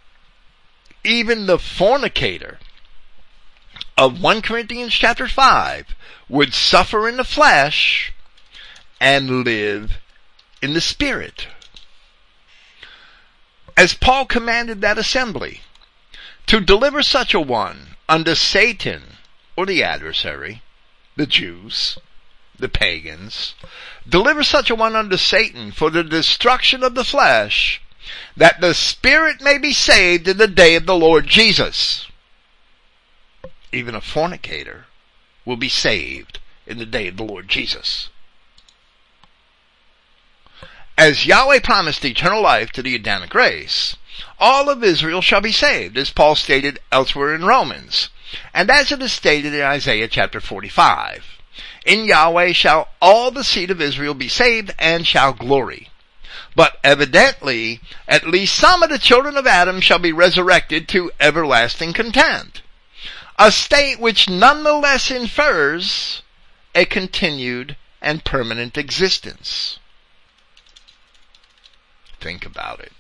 even the fornicator of 1 Corinthians chapter 5 would suffer in the flesh and live in the spirit. As Paul commanded that assembly to deliver such a one unto Satan or the adversary, the Jews, the pagans, deliver such a one unto Satan for the destruction of the flesh, that the spirit may be saved in the day of the Lord Jesus. Even a fornicator will be saved in the day of the Lord Jesus. As Yahweh promised eternal life to the Adamic race, all of Israel shall be saved, as Paul stated elsewhere in Romans, and as it is stated in Isaiah chapter 45. In Yahweh shall all the seed of Israel be saved and shall glory. But evidently, at least some of the children of Adam shall be resurrected to everlasting content. A state which nonetheless infers a continued and permanent existence. Think about it.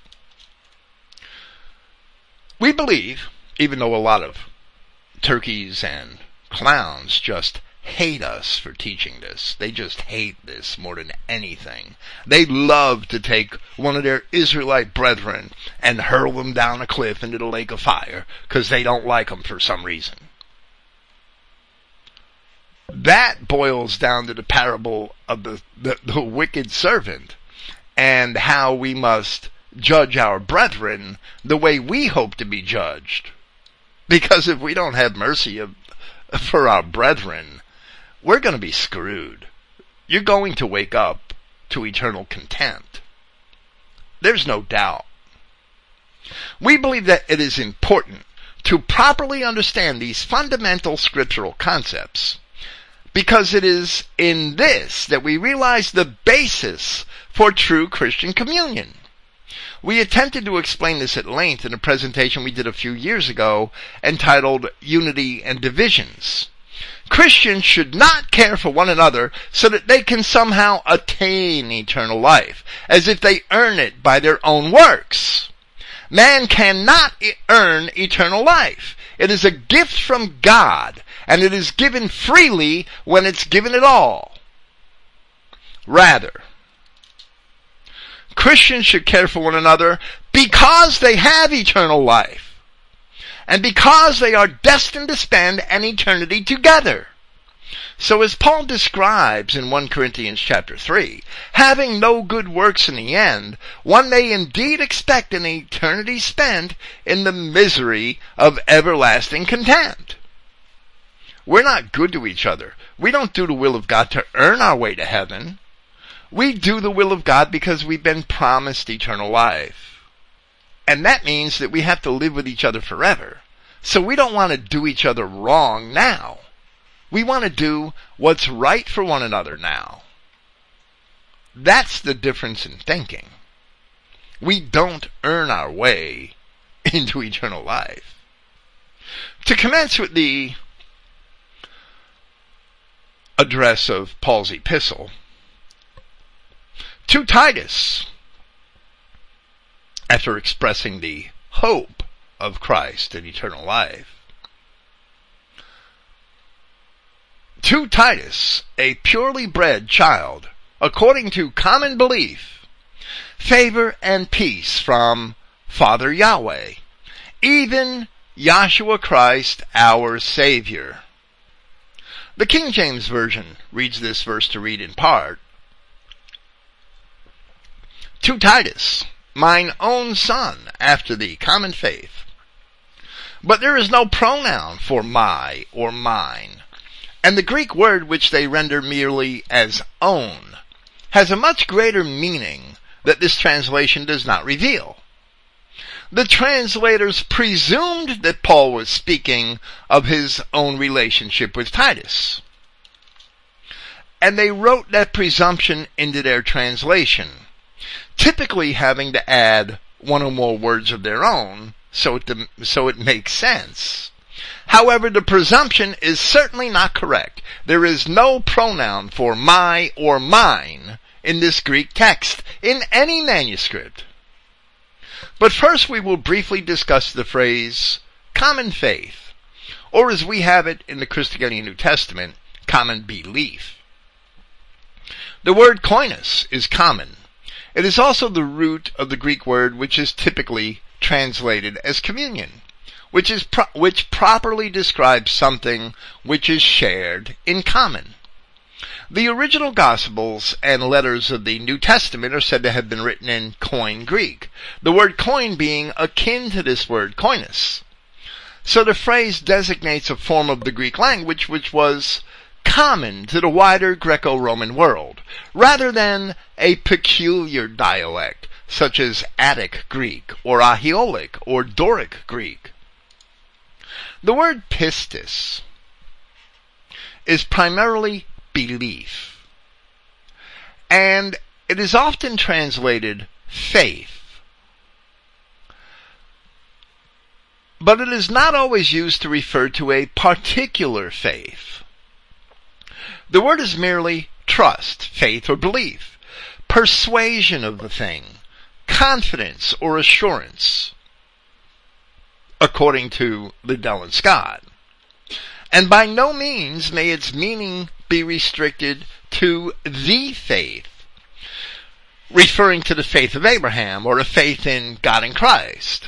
We believe, even though a lot of turkeys and clowns just hate us for teaching this. They just hate this more than anything. They love to take one of their Israelite brethren and hurl them down a cliff into the lake of fire because they don't like them for some reason. That boils down to the parable of the, the, the wicked servant and how we must judge our brethren the way we hope to be judged. Because if we don't have mercy of, for our brethren, we're going to be screwed. You're going to wake up to eternal contempt. There's no doubt. We believe that it is important to properly understand these fundamental scriptural concepts because it is in this that we realize the basis for true Christian communion. We attempted to explain this at length in a presentation we did a few years ago entitled Unity and Divisions. Christians should not care for one another so that they can somehow attain eternal life, as if they earn it by their own works. Man cannot earn eternal life. It is a gift from God, and it is given freely when it's given at all. Rather, Christians should care for one another because they have eternal life, and because they are destined to spend an eternity together. So as Paul describes in 1 Corinthians chapter 3, having no good works in the end, one may indeed expect an eternity spent in the misery of everlasting contempt. We're not good to each other. We don't do the will of God to earn our way to heaven. We do the will of God because we've been promised eternal life. And that means that we have to live with each other forever. So we don't want to do each other wrong now. We want to do what's right for one another now. That's the difference in thinking. We don't earn our way <laughs> into eternal life. To commence with the address of Paul's epistle, to Titus, after expressing the hope of Christ and eternal life, to Titus, a purely bred child, according to common belief, favor and peace from Father Yahweh, even Yahshua Christ our Savior. The King James Version reads this verse to read in part, To Titus, mine own son, after the common faith. But there is no pronoun for my or mine, and the Greek word which they render merely as own has a much greater meaning that this translation does not reveal. The translators presumed that Paul was speaking of his own relationship with Titus. And they wrote that presumption into their translation, typically having to add one or more words of their own so it, so it makes sense. However, the presumption is certainly not correct. There is no pronoun for my or mine in this Greek text in any manuscript. But first we will briefly discuss the phrase common faith, or as we have it in the Christogenea New Testament, common belief. The word koinos is common. It is also the root of the Greek word which is typically translated as communion which is pro- which properly describes something which is shared in common. The original Gospels and letters of the New Testament are said to have been written in Koine Greek, the word Koine being akin to this word koinos. So the phrase designates a form of the Greek language which was common to the wider Greco-Roman world, rather than a peculiar dialect, such as Attic Greek, or Aeolic, or Doric Greek. The word pistis is primarily belief. And it is often translated faith. But it is not always used to refer to a particular faith. The word is merely trust, faith, or belief, persuasion of the thing, confidence or assurance according to Liddell and Scott. And by no means may its meaning be restricted to the faith, referring to the faith of Abraham or a faith in God and Christ.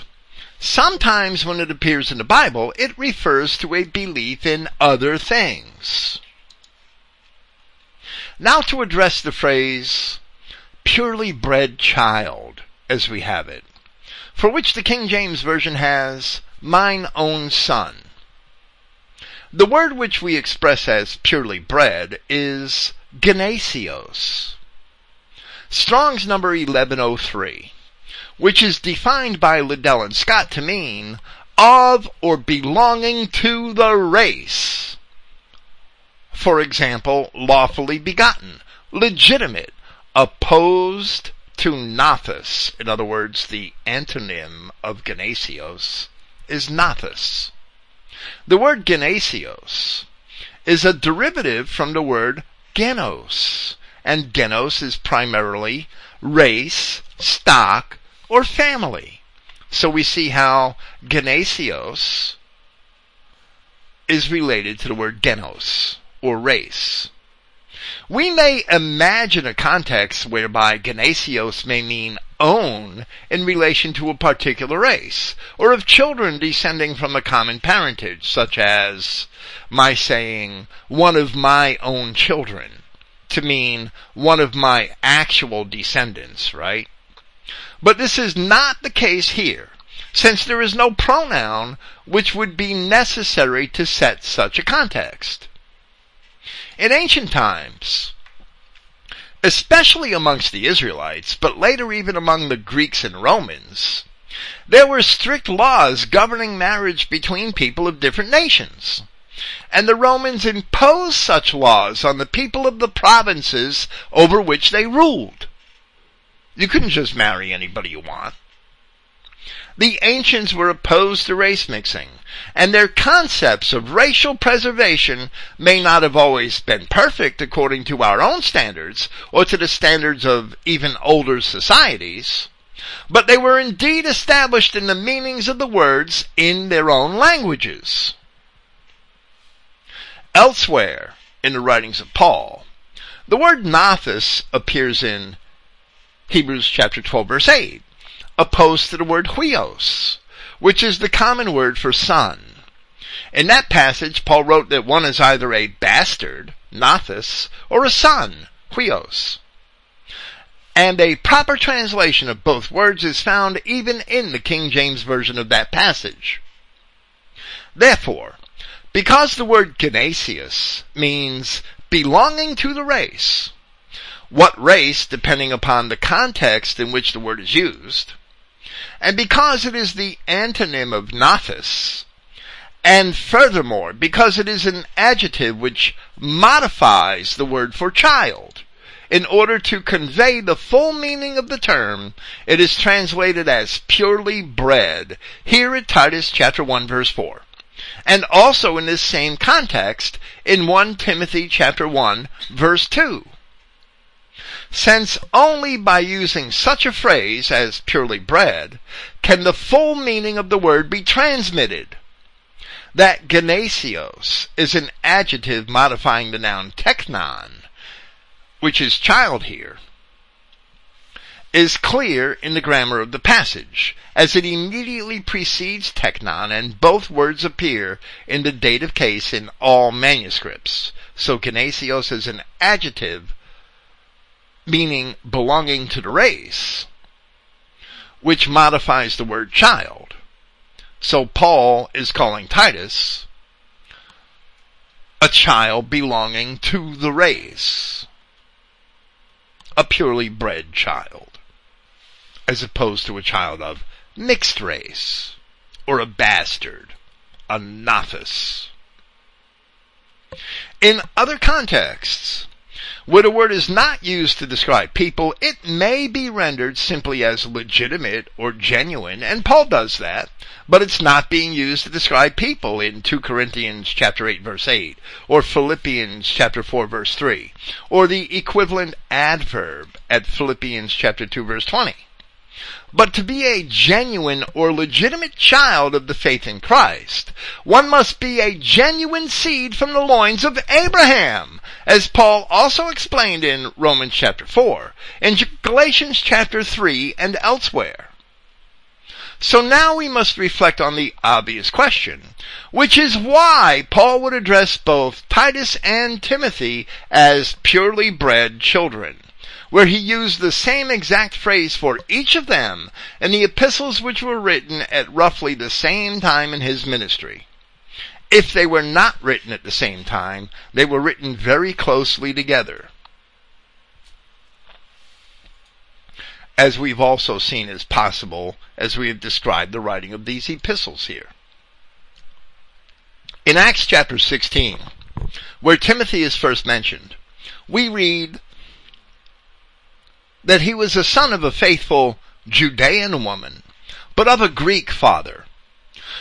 Sometimes when it appears in the Bible, it refers to a belief in other things. Now to address the phrase, purely bred child, as we have it for which the King James Version has mine own son. The word which we express as purely bred is genesios. Strong's number 1103, which is defined by Liddell and Scott to mean of or belonging to the race For example, lawfully begotten, legitimate, opposed to nothos. In other words, the antonym of genesios is nothos. The word genesios is a derivative from the word genos, and genos is primarily race, stock, or family. So we see how genesios is related to the word genos, or race. We may imagine a context whereby genesios may mean own in relation to a particular race, or of children descending from a common parentage, such as my saying, one of my own children, to mean one of my actual descendants, right? But this is not the case here, since there is no pronoun which would be necessary to set such a context. In ancient times, especially amongst the Israelites, but later even among the Greeks and Romans, there were strict laws governing marriage between people of different nations. And the Romans imposed such laws on the people of the provinces over which they ruled. You couldn't just marry anybody you want. The ancients were opposed to race mixing, and their concepts of racial preservation may not have always been perfect according to our own standards, or to the standards of even older societies, but they were indeed established in the meanings of the words in their own languages. Elsewhere in the writings of Paul, the word nothos appears in Hebrews chapter 12 verse 8 opposed to the word huios, which is the common word for son. In that passage, Paul wrote that one is either a bastard, nothos, or a son, huios. And a proper translation of both words is found even in the King James Version of that passage. Therefore, because the word genesios means belonging to the race, what race depending upon the context in which the word is used, and because it is the antonym of nothos, and furthermore, because it is an adjective which modifies the word for child, in order to convey the full meaning of the term, it is translated as purely bred, here at Titus chapter 1 verse 4. And also in this same context, in 1 Timothy chapter 1 verse 2 since only by using such a phrase as purely bred can the full meaning of the word be transmitted. That genesios is an adjective modifying the noun technon, which is child here, is clear in the grammar of the passage, as it immediately precedes technon and both words appear in the dative case in all manuscripts. So genesios is an adjective meaning belonging to the race, which modifies the word child. So Paul is calling Titus a child belonging to the race, a purely bred child, as opposed to a child of mixed race, or a bastard, a nothos. In other contexts, where the word is not used to describe people, it may be rendered simply as legitimate or genuine, and Paul does that, but it's not being used to describe people in 2 Corinthians chapter 8 verse 8, or Philippians chapter 4 verse 3, or the equivalent adverb at Philippians chapter 2 verse 20. But to be a genuine or legitimate child of the faith in Christ, one must be a genuine seed from the loins of Abraham, as Paul also explained in Romans chapter 4, in Galatians chapter 3, and elsewhere. So now we must reflect on the obvious question, which is why Paul would address both Titus and Timothy as purely bred children where he used the same exact phrase for each of them in the epistles which were written at roughly the same time in his ministry. If they were not written at the same time, they were written very closely together. As we've also seen as possible as we have described the writing of these epistles here. In Acts chapter 16, where Timothy is first mentioned, we read that he was a son of a faithful Judean woman, but of a Greek father.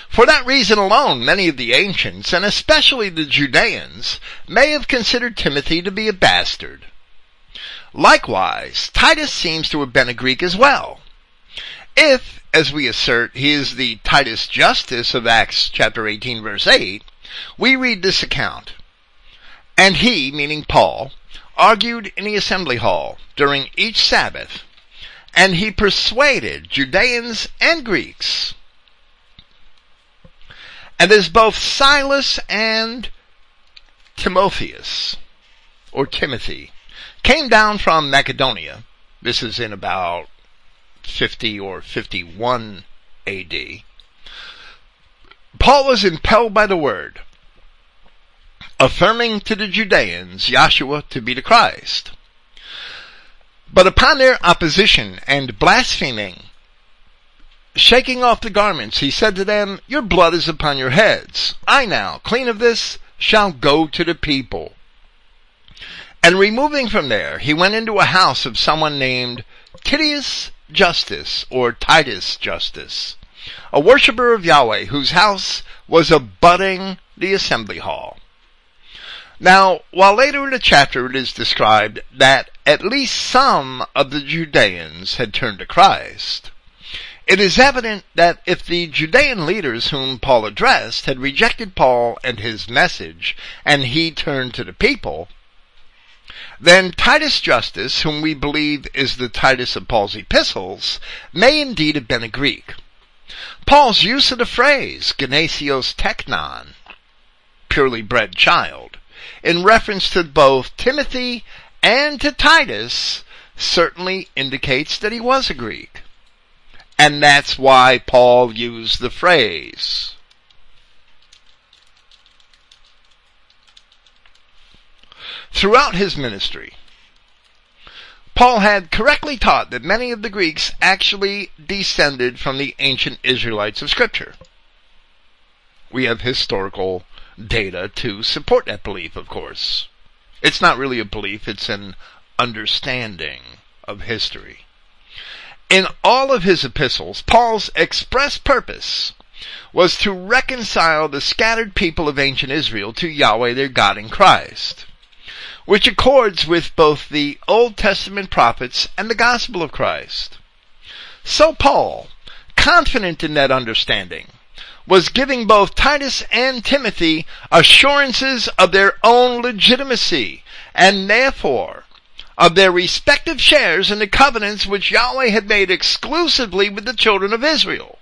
For that reason alone, many of the ancients, and especially the Judeans, may have considered Timothy to be a bastard. Likewise, Titus seems to have been a Greek as well. If, as we assert, he is the Titus Justus of Acts chapter 18 verse 8, we read this account. And he, meaning Paul, argued in the assembly hall during each Sabbath, and he persuaded Judeans and Greeks. And as both Silas and Timotheus, or Timothy, came down from Macedonia, this is in about 50 or 51 AD, Paul was impelled by the word, affirming to the Judeans Yahshua to be the Christ. But upon their opposition and blaspheming, shaking off the garments, he said to them, Your blood is upon your heads. I now, clean of this, shall go to the people. And removing from there, he went into a house of someone named Titius Justus, or Titus Justus, a worshipper of Yahweh, whose house was abutting the assembly hall. Now, while later in the chapter it is described that at least some of the Judeans had turned to Christ, it is evident that if the Judean leaders whom Paul addressed had rejected Paul and his message, and he turned to the people, then Titus Justus, whom we believe is the Titus of Paul's epistles, may indeed have been a Greek. Paul's use of the phrase, genesios teknon, purely bred child, in reference to both Timothy and to Titus, certainly indicates that he was a Greek. And that's why Paul used the phrase. Throughout his ministry, Paul had correctly taught that many of the Greeks actually descended from the ancient Israelites of Scripture. We have historical data to support that belief, of course. It's not really a belief, it's an understanding of history. In all of his epistles, Paul's express purpose was to reconcile the scattered people of ancient Israel to Yahweh their God in Christ which accords with both the Old Testament prophets and the gospel of Christ. So Paul, confident in that understanding, was giving both Titus and Timothy assurances of their own legitimacy and therefore of their respective shares in the covenants which Yahweh had made exclusively with the children of Israel.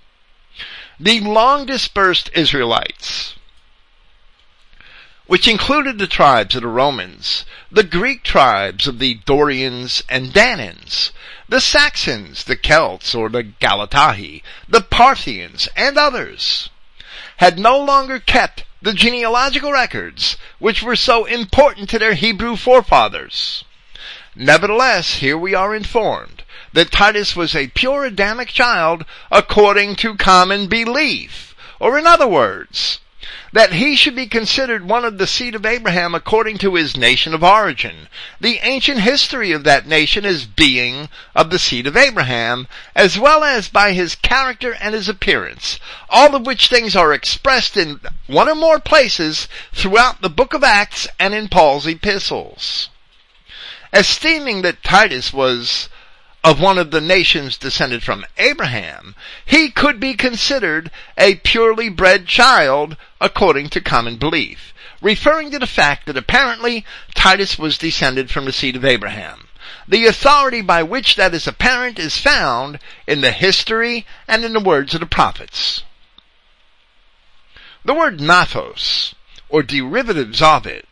The long dispersed Israelites which included the tribes of the Romans, the Greek tribes of the Dorians and Danans, the Saxons, the Celts or the Galatae, the Parthians, and others, had no longer kept the genealogical records which were so important to their Hebrew forefathers. Nevertheless, here we are informed that Titus was a pure Adamic child according to common belief, or in other words, that he should be considered one of the seed of Abraham according to his nation of origin. The ancient history of that nation as being of the seed of Abraham, as well as by his character and his appearance, all of which things are expressed in one or more places throughout the book of Acts and in Paul's epistles. Esteeming that Titus was of one of the nations descended from Abraham, he could be considered a purely bred child according to common belief, referring to the fact that apparently Titus was descended from the seed of Abraham. The authority by which that is apparent is found in the history and in the words of the prophets. The word nathos, or derivatives of it,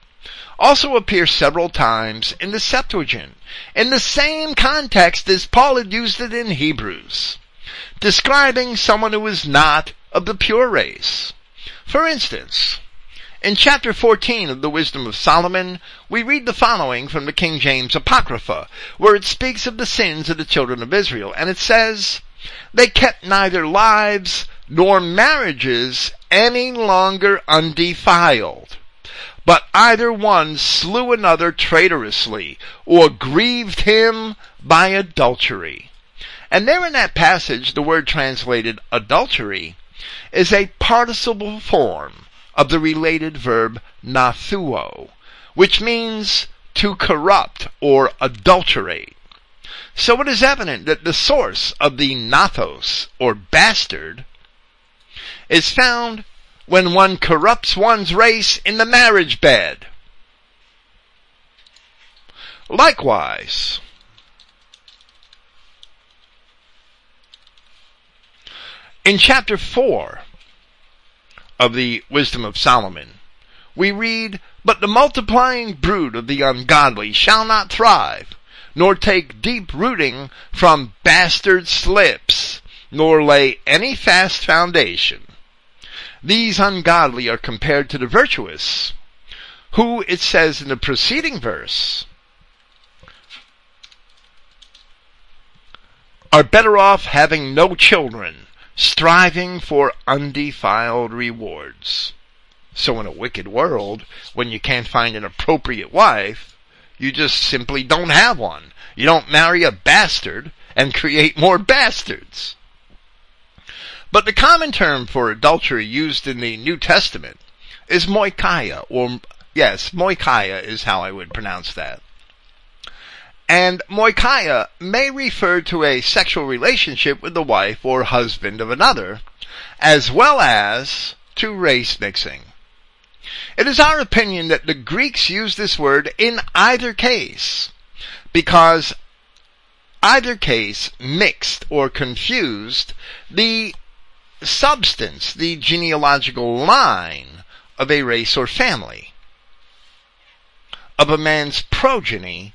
also appears several times in the Septuagint, in the same context as Paul had used it in Hebrews, describing someone who is not of the pure race. For instance, in chapter 14 of the Wisdom of Solomon, we read the following from the King James Apocrypha, where it speaks of the sins of the children of Israel, and it says, They kept neither lives nor marriages any longer undefiled but either one slew another traitorously, or grieved him by adultery. And there in that passage, the word translated adultery is a participle form of the related verb nathuo, which means to corrupt or adulterate. So it is evident that the source of the nathos, or bastard, is found when one corrupts one's race in the marriage bed. Likewise, in chapter 4 of the Wisdom of Solomon, we read, But the multiplying brood of the ungodly shall not thrive, nor take deep rooting from bastard slips, nor lay any fast foundation. These ungodly are compared to the virtuous, who, it says in the preceding verse, are better off having no children, striving for undefiled rewards. So in a wicked world, when you can't find an appropriate wife, you just simply don't have one. You don't marry a bastard and create more bastards. But the common term for adultery used in the New Testament is moikia, or yes, moikia is how I would pronounce that. And moikia may refer to a sexual relationship with the wife or husband of another, as well as to race mixing. It is our opinion that the Greeks used this word in either case, because either case mixed or confused the substance, the genealogical line of a race or family, of a man's progeny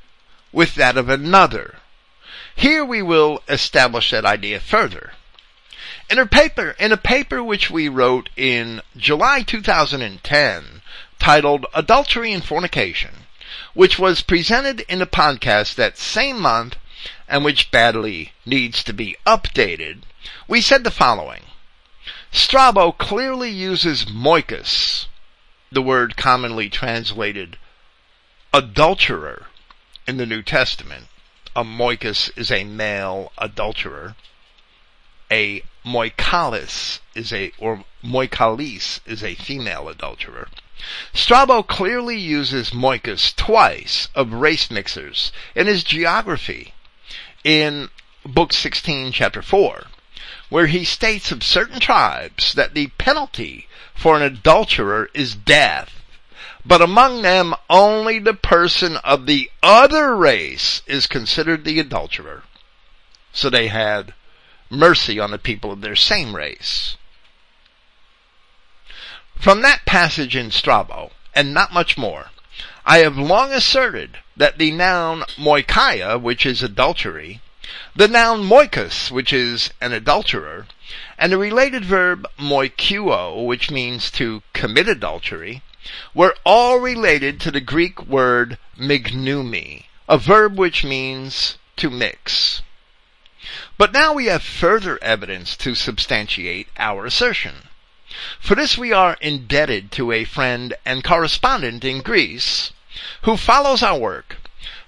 with that of another. Here we will establish that idea further. In a paper, in a paper which we wrote in July 2010, titled Adultery and Fornication, which was presented in a podcast that same month and which badly needs to be updated, we said the following. Strabo clearly uses moichus, the word commonly translated adulterer in the New Testament. A moichus is a male adulterer. A moikalis is a, or moikalis is a female adulterer. Strabo clearly uses moichus twice of race mixers in his geography in book 16 chapter 4 where he states of certain tribes that the penalty for an adulterer is death, but among them only the person of the other race is considered the adulterer. So they had mercy on the people of their same race. From that passage in Strabo, and not much more, I have long asserted that the noun moikia, which is adultery, the noun moichus, which is an adulterer, and the related verb moikuo, which means to commit adultery, were all related to the Greek word mignumi, a verb which means to mix. But now we have further evidence to substantiate our assertion. For this we are indebted to a friend and correspondent in Greece who follows our work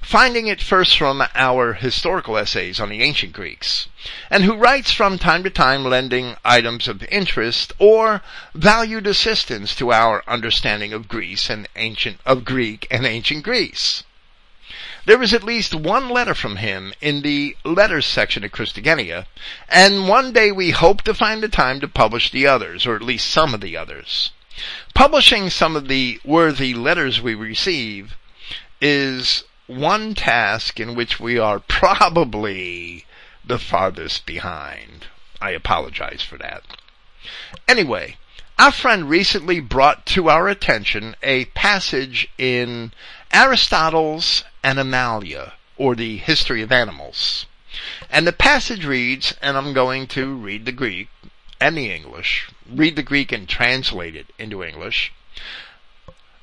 finding it first from our historical essays on the ancient Greeks, and who writes from time to time lending items of interest or valued assistance to our understanding of Greece and ancient, of Greek and ancient Greece. There is at least one letter from him in the letters section of Christogenea, and one day we hope to find the time to publish the others, or at least some of the others. Publishing some of the worthy letters we receive is one task in which we are probably the farthest behind. I apologize for that. Anyway, our friend recently brought to our attention a passage in Aristotle's Animalia, or the History of Animals. And the passage reads, and I'm going to read the Greek and the English, read the Greek and translate it into English.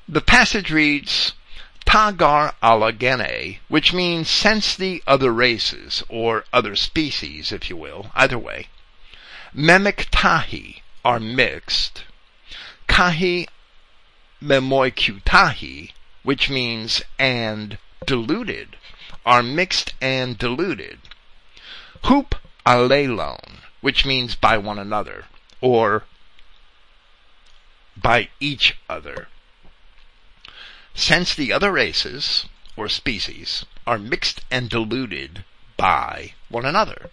The passage reads, Tagar alagene, which means sense the other races, or other species, if you will, either way. Memik tahi are mixed. Kahi memoikutahi, which means and diluted, are mixed and diluted. Hoop alelon, which means by one another, or by each other. Since the other races, or species, are mixed and diluted by one another.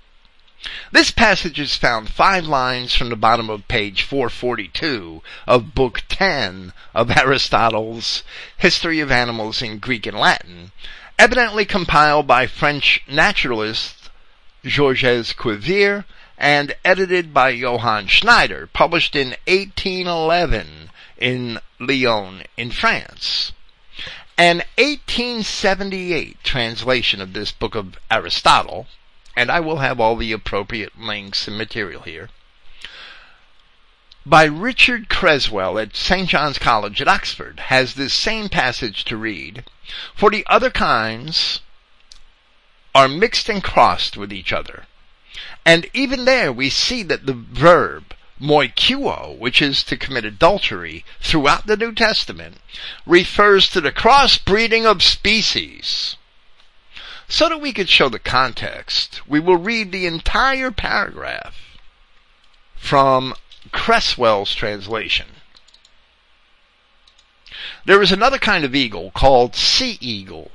This passage is found five lines from the bottom of page 442 of Book 10 of Aristotle's History of Animals in Greek and Latin, evidently compiled by French naturalist Georges Cuvier and edited by Johann Schneider, published in 1811 in Lyon in France. An 1878 translation of this book of Aristotle and I will have all the appropriate links and material here, by Richard Cresswell at St. John's College at Oxford has this same passage to read. For the other kinds are mixed and crossed with each other. And even there we see that the verb moikuo, which is to commit adultery throughout the New Testament, refers to the crossbreeding of species. So that we could show the context, we will read the entire paragraph from Cresswell's translation. There is another kind of eagle called sea eagle,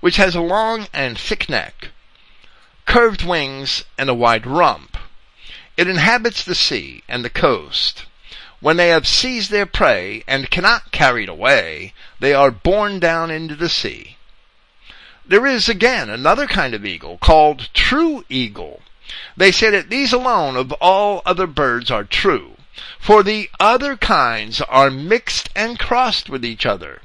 which has a long and thick neck, curved wings, and a wide rump. It inhabits the sea and the coast. When they have seized their prey and cannot carry it away, they are borne down into the sea. There is again another kind of eagle called true eagle. They say that these alone of all other birds are true, for the other kinds are mixed and crossed with each other,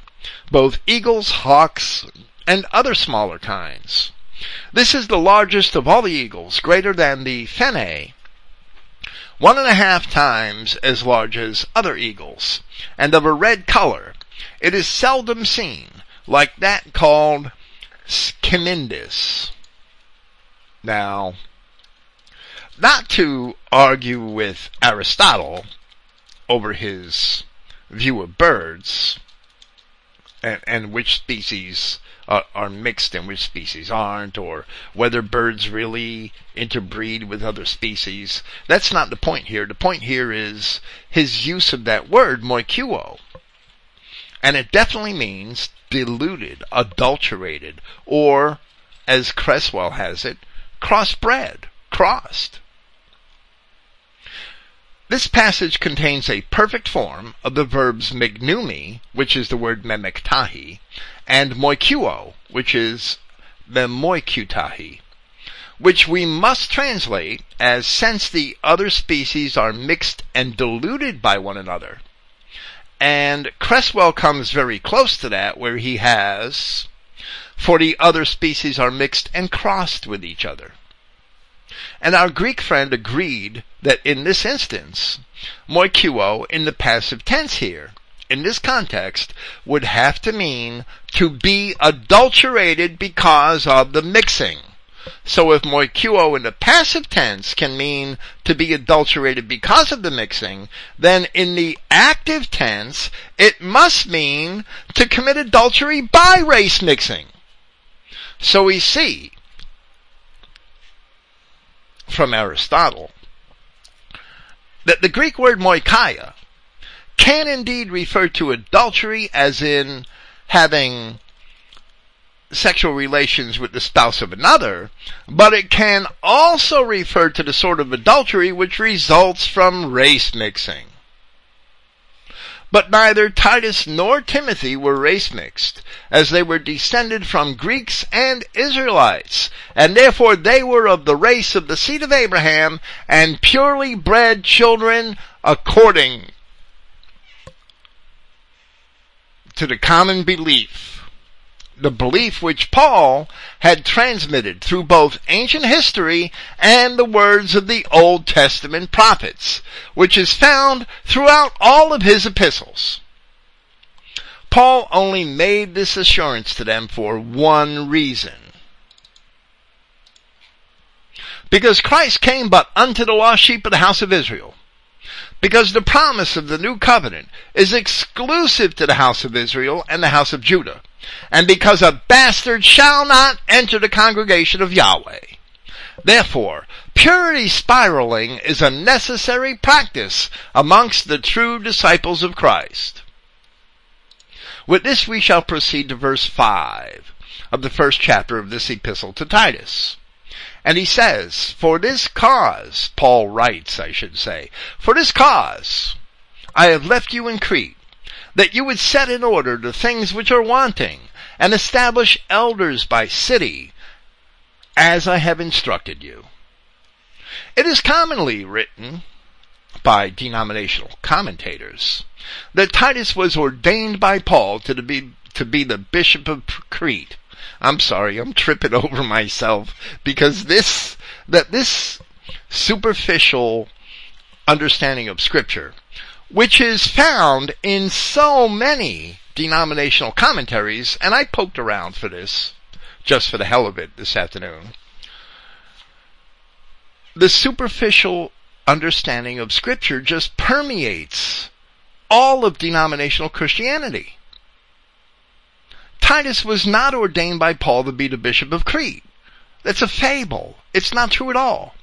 both eagles, hawks, and other smaller kinds. This is the largest of all the eagles, greater than the phene, one and a half times as large as other eagles, and of a red color. It is seldom seen, like that called Scimindis. Now, not to argue with Aristotle over his view of birds and, and which species are, are, mixed and which species aren't, or whether birds really interbreed with other species. That's not the point here. The point here is his use of that word, moikuo. And it definitely means diluted, adulterated, or, as Cresswell has it, crossbred, crossed. This passage contains a perfect form of the verbs megnumi, which is the word memektahi, and moikuo, which is memoikutahi, which we must translate as since the other species are mixed and diluted by one another, and Cresswell comes very close to that, where he has, for the other species are mixed and crossed with each other. And our Greek friend agreed that in this instance, moikuo in the passive tense here, in this context, would have to mean to be adulterated because of the mixing. So if moikuo in the passive tense can mean to be adulterated because of the mixing, then in the active tense, it must mean to commit adultery by race mixing. So we see from Aristotle that the Greek word moikia can indeed refer to adultery as in having sexual relations with the spouse of another, but it can also refer to the sort of adultery which results from race mixing. But neither Titus nor Timothy were race mixed, as they were descended from Greeks and Israelites, and therefore they were of the race of the seed of Abraham and purely bred children according to the common belief the belief which Paul had transmitted through both ancient history and the words of the Old Testament prophets, which is found throughout all of his epistles. Paul only made this assurance to them for one reason. Because Christ came but unto the lost sheep of the house of Israel. Because the promise of the new covenant is exclusive to the house of Israel and the house of Judah. And because a bastard shall not enter the congregation of Yahweh. Therefore, purity spiraling is a necessary practice amongst the true disciples of Christ. With this we shall proceed to verse 5 of the first chapter of this epistle to Titus. And he says, For this cause, Paul writes, I should say, for this cause, I have left you in Crete, that you would set in order the things which are wanting, and establish elders by city, as I have instructed you. It is commonly written by denominational commentators that Titus was ordained by Paul to be, to be the bishop of Crete. I'm sorry, I'm tripping <laughs> over myself because this, that this superficial understanding of scripture, which is found in so many denominational commentaries, and I poked around for this just for the hell of it this afternoon. The superficial understanding of scripture just permeates all of denominational Christianity. Titus was not ordained by Paul to be the bishop of Crete. That's a fable. It's not true at all.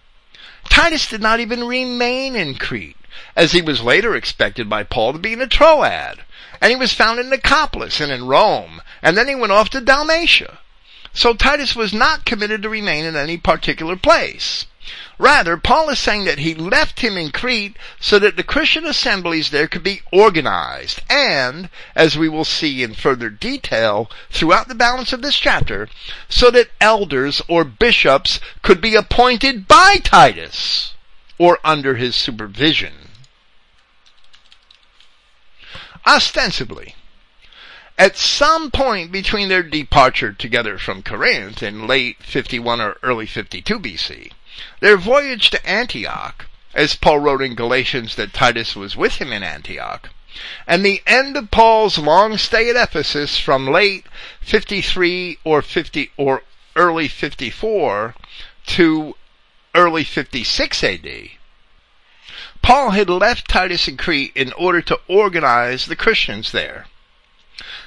Titus did not even remain in Crete, as he was later expected by Paul to be in a Troad. And he was found in Nicopolis and in Rome, and then he went off to Dalmatia. So Titus was not committed to remain in any particular place. Rather, Paul is saying that he left him in Crete so that the Christian assemblies there could be organized and, as we will see in further detail throughout the balance of this chapter, so that elders or bishops could be appointed by Titus or under his supervision. Ostensibly, at some point between their departure together from Corinth in late 51 or early 52 BC, their voyage to Antioch, as Paul wrote in Galatians that Titus was with him in Antioch, and the end of Paul's long stay at Ephesus from late 53 or 50 or early 54 to early 56 AD, Paul had left Titus in Crete in order to organize the Christians there.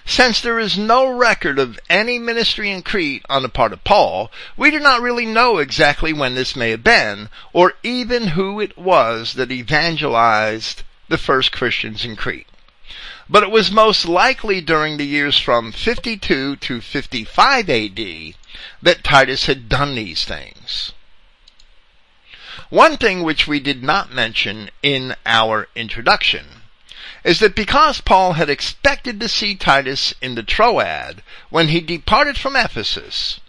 Since there is no record of any ministry in Crete on the part of Paul, we do not really know exactly when this may have been, or even who it was that evangelized the first Christians in Crete. But it was most likely during the years from 52 to 55 AD that Titus had done these things. One thing which we did not mention in our introduction is that because Paul had expected to see Titus in the Troad when he departed from Ephesus,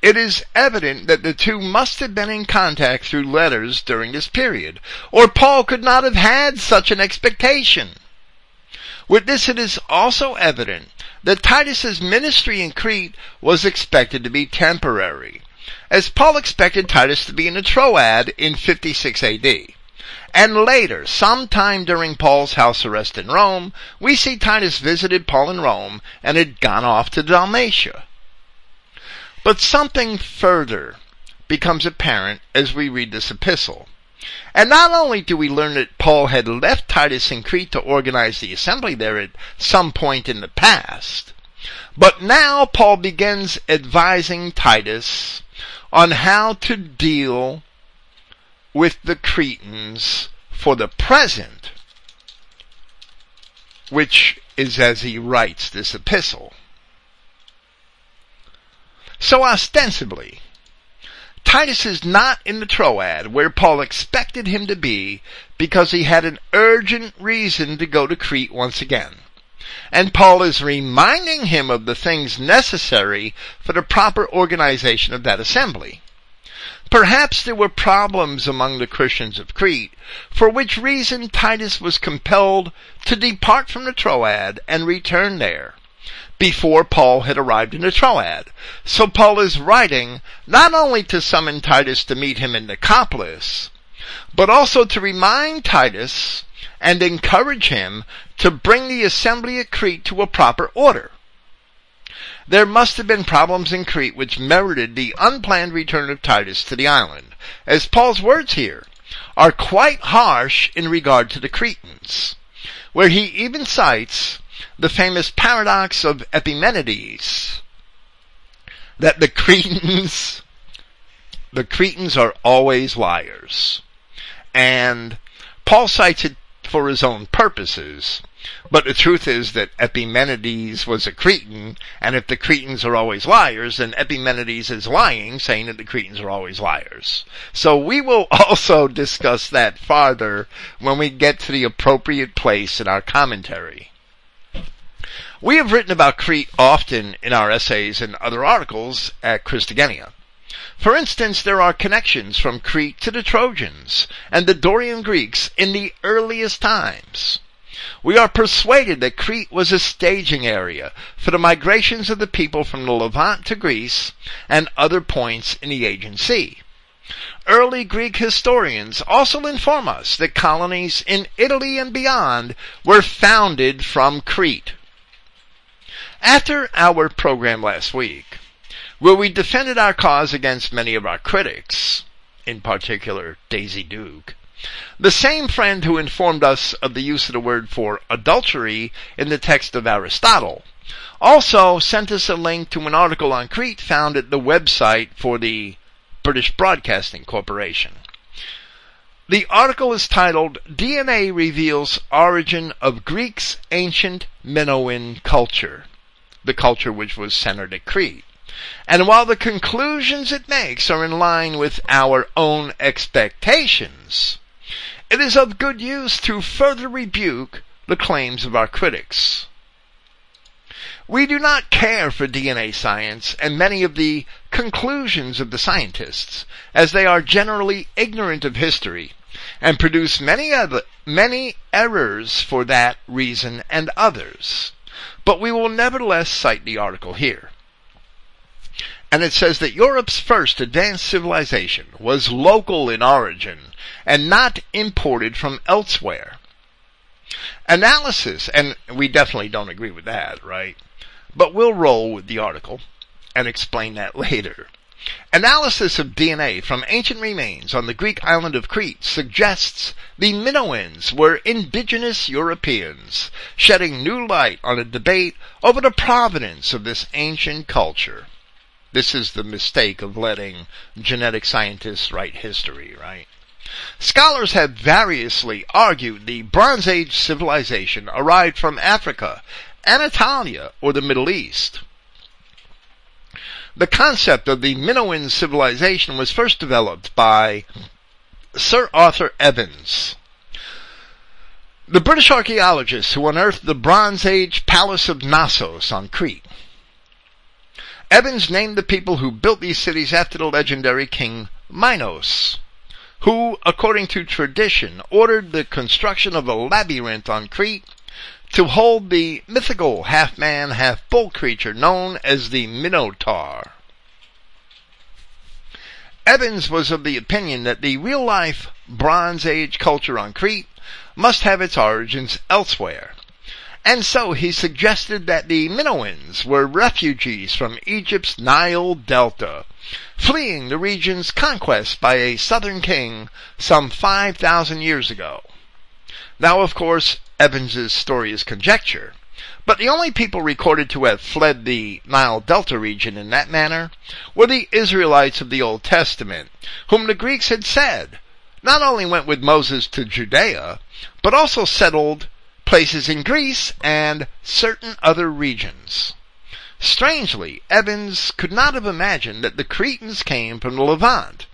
it is evident that the two must have been in contact through letters during this period, or Paul could not have had such an expectation. With this it is also evident that Titus's ministry in Crete was expected to be temporary, as Paul expected Titus to be in the Troad in 56 AD. And later, sometime during Paul's house arrest in Rome, we see Titus visited Paul in Rome and had gone off to Dalmatia. But something further becomes apparent as we read this epistle. And not only do we learn that Paul had left Titus in Crete to organize the assembly there at some point in the past, but now Paul begins advising Titus on how to deal with the Cretans for the present, which is as he writes this epistle. So ostensibly, Titus is not in the Troad where Paul expected him to be because he had an urgent reason to go to Crete once again. And Paul is reminding him of the things necessary for the proper organization of that assembly. Perhaps there were problems among the Christians of Crete, for which reason Titus was compelled to depart from the Troad and return there before Paul had arrived in the Troad. So Paul is writing not only to summon Titus to meet him in Nicopolis, but also to remind Titus and encourage him to bring the assembly at Crete to a proper order. There must have been problems in Crete which merited the unplanned return of Titus to the island. As Paul's words here, are quite harsh in regard to the Cretans, where he even cites the famous paradox of Epimenides, that the Cretans, <laughs> the Cretans are always liars. And Paul cites it for his own purposes. But the truth is that Epimenides was a Cretan, and if the Cretans are always liars, then Epimenides is lying, saying that the Cretans are always liars. So we will <laughs> also discuss that farther when we get to the appropriate place in our commentary. We have written about Crete often in our essays and other articles at Christogenea. For instance, there are connections from Crete to the Trojans and the Dorian Greeks in the earliest times. We are persuaded that Crete was a staging area for the migrations of the people from the Levant to Greece and other points in the Aegean Sea. Early Greek historians also inform us that colonies in Italy and beyond were founded from Crete. After our program last week, where we defended our cause against many of our critics, in particular Daisy Duke, the same friend who informed us of the use of the word for adultery in the text of Aristotle also sent us a link to an article on Crete found at the website for the British Broadcasting Corporation. The article is titled DNA Reveals Origin of Greek's Ancient Minoan Culture the culture which was centered at Crete. And while the conclusions it makes are in line with our own expectations, it is of good use to further rebuke the claims of our critics. We do not care for DNA science and many of the conclusions of the scientists, as they are generally ignorant of history and produce many other, many errors for that reason and others. But we will nevertheless cite the article here. And it says that Europe's first advanced civilization was local in origin and not imported from elsewhere. Analysis, and we definitely don't agree with that, right? But we'll roll with the article and explain that <laughs> later. Analysis of DNA from ancient remains on the Greek island of Crete suggests the Minoans were indigenous Europeans, shedding new light on a debate over the provenance of this ancient culture. This is the mistake of letting genetic scientists write history, right? Scholars have variously argued the Bronze Age civilization arrived from Africa, Anatolia, or the Middle East. The concept of the Minoan civilization was first developed by Sir Arthur Evans, the British archaeologist who unearthed the Bronze Age Palace of Knossos on Crete. Evans named the people who built these cities after the legendary king Minos, who, according to tradition, ordered the construction of a labyrinth on Crete to hold the mythical half-man, half-bull creature known as the Minotaur. Evans was of the opinion that the real-life Bronze Age culture on Crete must have its origins elsewhere. And so he suggested that the Minoans were refugees from Egypt's Nile Delta, fleeing the region's conquest by a southern king some 5,000 years ago. Now, of course, Evans's story is conjecture, but the only people recorded to have fled the Nile Delta region in that manner were the Israelites of the Old Testament, whom the Greeks had said not only went with Moses to Judea, but also settled places in Greece and certain other regions. Strangely, Evans could not have imagined that the Cretans came from the Levant,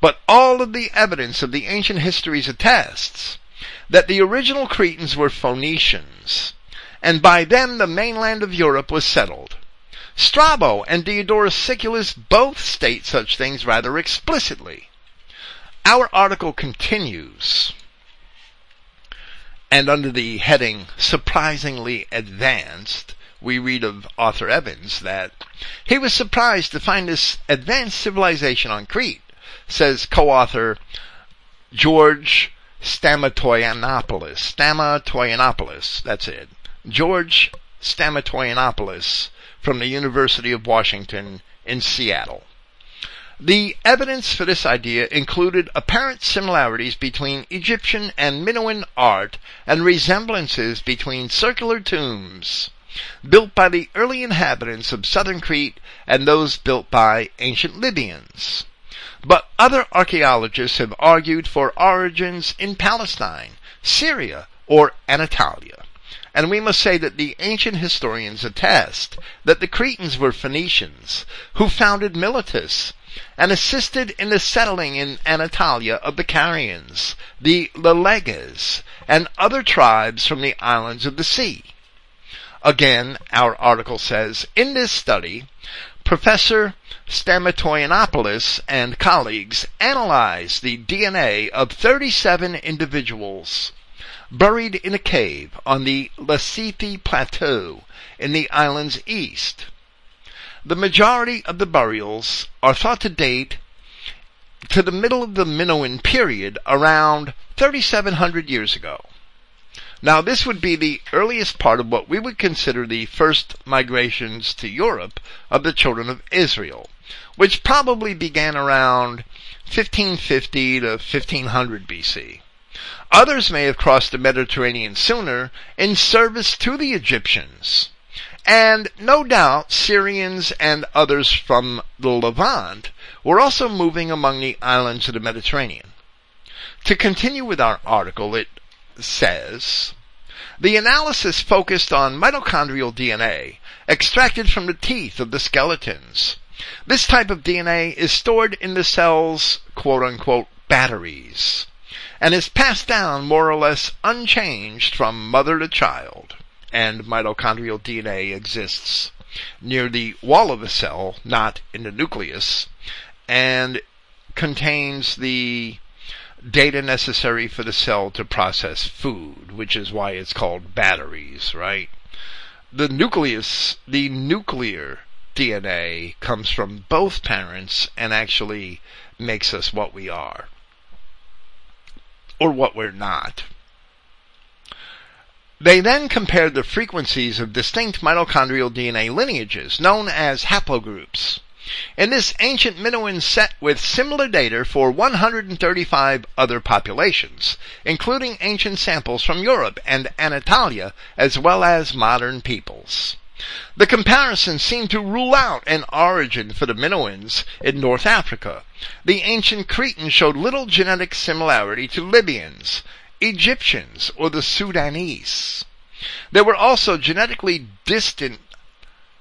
but all of the evidence of the ancient histories attests that the original Cretans were Phoenicians, and by them the mainland of Europe was settled. Strabo and Diodorus Siculus both state such things rather explicitly. Our article continues, and under the heading Surprisingly Advanced, we read of Arthur Evans that he was surprised to find this advanced civilization on Crete, says co-author George Stamatoyannopoulos. Stamatoyannopoulos, that's it. George Stamatoyannopoulos from the University of Washington in Seattle. The evidence for this idea included apparent similarities between Egyptian and Minoan art and resemblances between circular tombs built by the early inhabitants of southern Crete and those built by ancient Libyans. But other archaeologists have argued for origins in Palestine, Syria, or Anatolia. And we must say that the ancient historians attest that the Cretans were Phoenicians who founded Miletus and assisted in the settling in Anatolia of the Carians, the Leleges, and other tribes from the islands of the sea. Again, our article says, in this study, Professor Stamatoyannopoulos and colleagues analyzed the DNA of 37 individuals buried in a cave on the Lassithi Plateau in the island's east. The majority of the burials are thought to date to the middle of the Minoan period around 3700 years ago. Now this would be the earliest part of what we would consider the first migrations to Europe of the children of Israel, which probably began around 1550 to 1500 BC. Others may have crossed the Mediterranean sooner in service to the Egyptians. And no doubt Syrians and others from the Levant were also moving among the islands of the Mediterranean. To continue with our article, it says, the analysis focused on mitochondrial DNA extracted from the teeth of the skeletons. This type of DNA is stored in the cell's quote unquote batteries and is passed down more or less unchanged from mother to child. And mitochondrial DNA exists near the wall of the cell, not in the nucleus, and contains the data necessary for the cell to process food, which is why it's called batteries, right? The nucleus, the nuclear DNA comes from both parents and actually makes us what we are or what we're not. They then compared the frequencies of distinct mitochondrial DNA lineages, known as haplogroups. In this ancient Minoan set with similar data for 135 other populations, including ancient samples from Europe and Anatolia, as well as modern peoples. The comparison seemed to rule out an origin for the Minoans in North Africa. The ancient Cretans showed little genetic similarity to Libyans, Egyptians, or the Sudanese. There were also genetically distant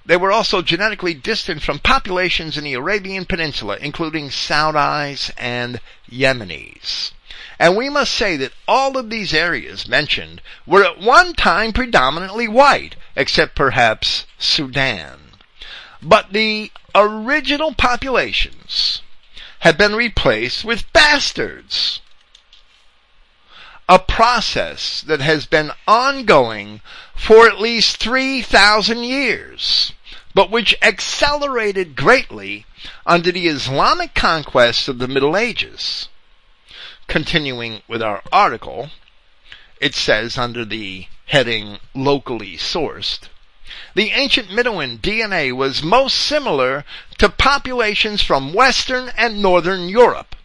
they were also genetically distant from populations in the Arabian Peninsula, including Saudis and Yemenis. And we must say that all of these areas mentioned were at one time predominantly white, except perhaps Sudan. But the original populations have been replaced with bastards. A process that has been ongoing for at least 3,000 years, but which accelerated greatly under the Islamic conquest of the Middle Ages. Continuing with our article, it says under the heading locally sourced, the ancient Minoan DNA was most similar to populations from Western and Northern Europe.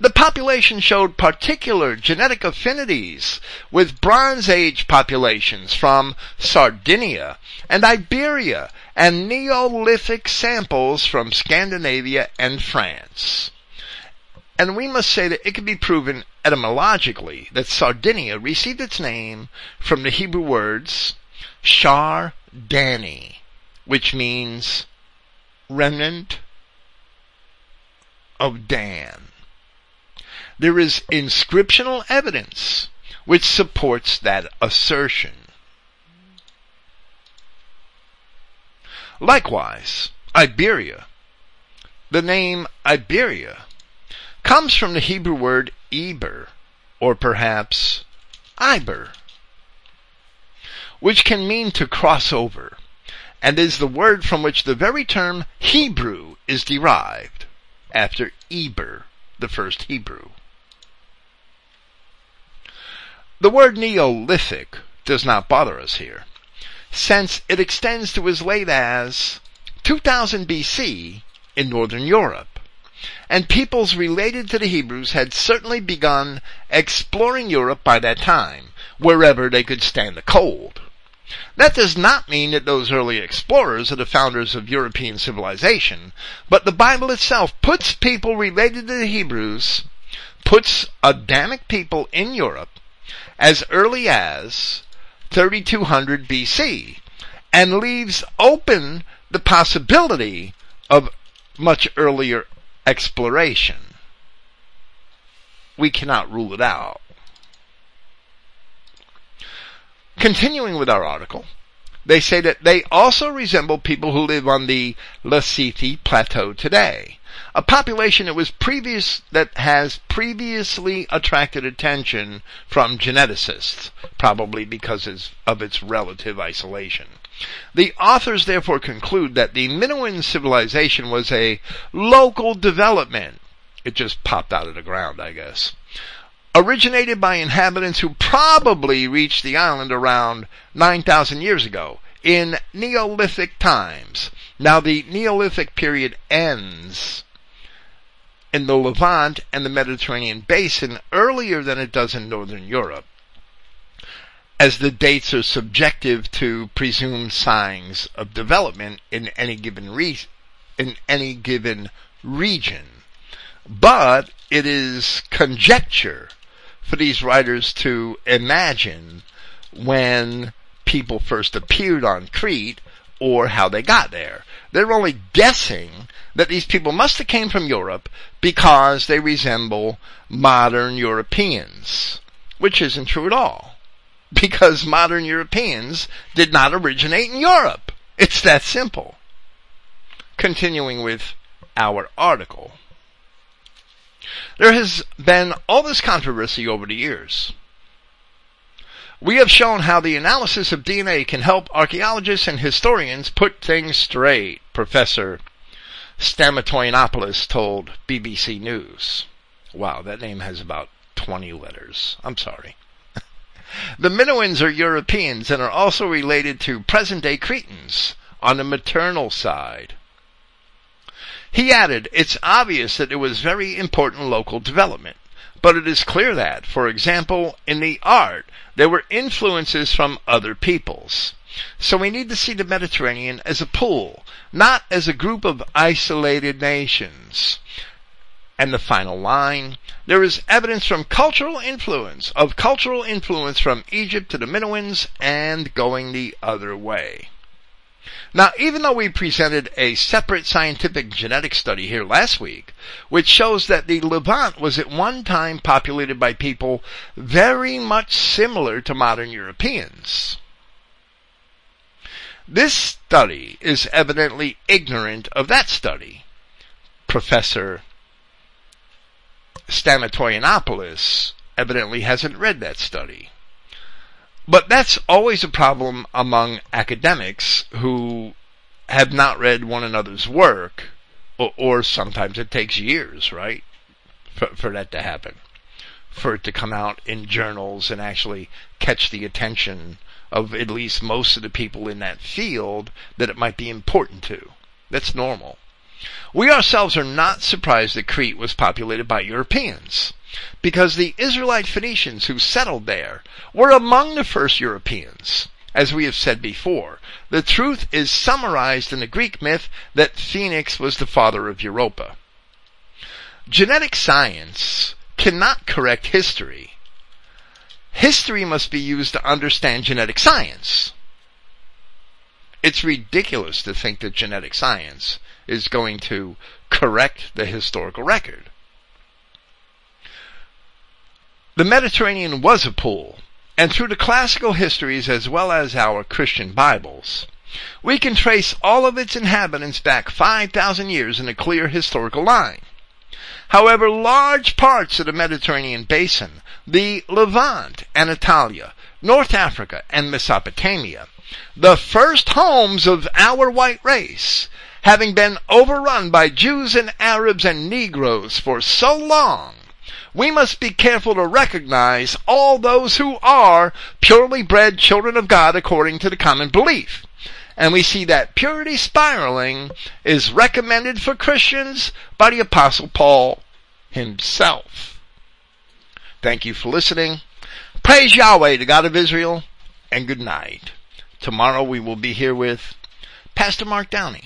The population showed particular genetic affinities with Bronze Age populations from Sardinia and Iberia and Neolithic samples from Scandinavia and France. And we must say that it can be proven etymologically that Sardinia received its name from the Hebrew words Shar Dani, which means remnant of Dan. There is inscriptional evidence which supports that assertion. Likewise, Iberia. The name Iberia comes from the Hebrew word Eber, or perhaps Iber, which can mean to cross over, and is the word from which the very term Hebrew is derived, after Eber, the first Hebrew. The word Neolithic does not bother us here, since it extends to as late as 2000 BC in Northern Europe and peoples related to the Hebrews had certainly begun exploring Europe by that time, wherever they could stand the cold. That does not mean that those early explorers are the founders of European civilization, but the Bible itself puts people related to the Hebrews, puts Adamic people in Europe as early as 3200 BC, and leaves open the possibility of much earlier exploration. We cannot rule it out. Continuing with our article, they say that they also resemble people who live on the Lasithi Plateau today, a population that was previous that has previously attracted attention from geneticists, probably because of its relative isolation. The authors therefore conclude that the Minoan civilization was a local development. It just popped out of the ground, I guess originated by inhabitants who probably reached the island around 9,000 years ago in Neolithic times. Now the Neolithic period ends in the Levant and the Mediterranean basin earlier than it does in Northern Europe, as the dates are subjective to presumed signs of development in any given re- in any given region. But it is conjecture for these writers to imagine when people first appeared on Crete or how they got there. They're only guessing that these people must have came from Europe because they resemble modern Europeans, which isn't true at all. Because modern Europeans did not originate in Europe. It's that simple. Continuing with our article. There has been all this controversy over the years. We have shown how the analysis of DNA can help archaeologists and historians put things straight, Professor Stamatoyannopoulos told BBC News. Wow, that name has about 20 letters. I'm sorry. <laughs> the Minoans are Europeans and are also related to present day Cretans on the maternal side. He added, it's obvious that it was very important local development. But it is clear that, for example, in the art, there were influences from other peoples. So we need to see the Mediterranean as a pool, not as a group of isolated nations. And the final line, there is evidence from cultural influence, of cultural influence from Egypt to the Minoans and going the other way. Now, even though we presented a separate scientific genetic study here last week, which shows that the Levant was at one time populated by people very much similar to modern Europeans, this study is evidently ignorant of that study. Professor Stamatoyannopoulos evidently hasn't read that study. But that's always a problem among academics who have not read one another's work, or, or sometimes it takes years, right, for, for that to happen, for it to come out in journals and actually catch the attention of at least most of the people in that field that it might be important to. That's normal. We ourselves are not surprised that Crete was populated by Europeans because the Israelite Phoenicians who settled there were among the first Europeans. As we have said before, the truth is summarized in the Greek myth that Phoenix was the father of Europa. Genetic science cannot correct history. History must be used to understand genetic science. It's ridiculous to think that genetic science is going to correct the historical record. The Mediterranean was a pool, and through the classical histories as well as our Christian Bibles, we can trace all of its inhabitants back 5,000 years in a clear historical line. However, large parts of the Mediterranean basin, the Levant, Anatolia, North Africa, and Mesopotamia, the first homes of our white race, having been overrun by Jews and Arabs and Negroes for so long, we must be careful to recognize all those who are purely bred children of God according to the common belief. And we see that purity spiraling is recommended for Christians by the Apostle Paul himself. Thank you for listening. Praise Yahweh, the God of Israel, and good night. Tomorrow we will be here with Pastor Mark Downey.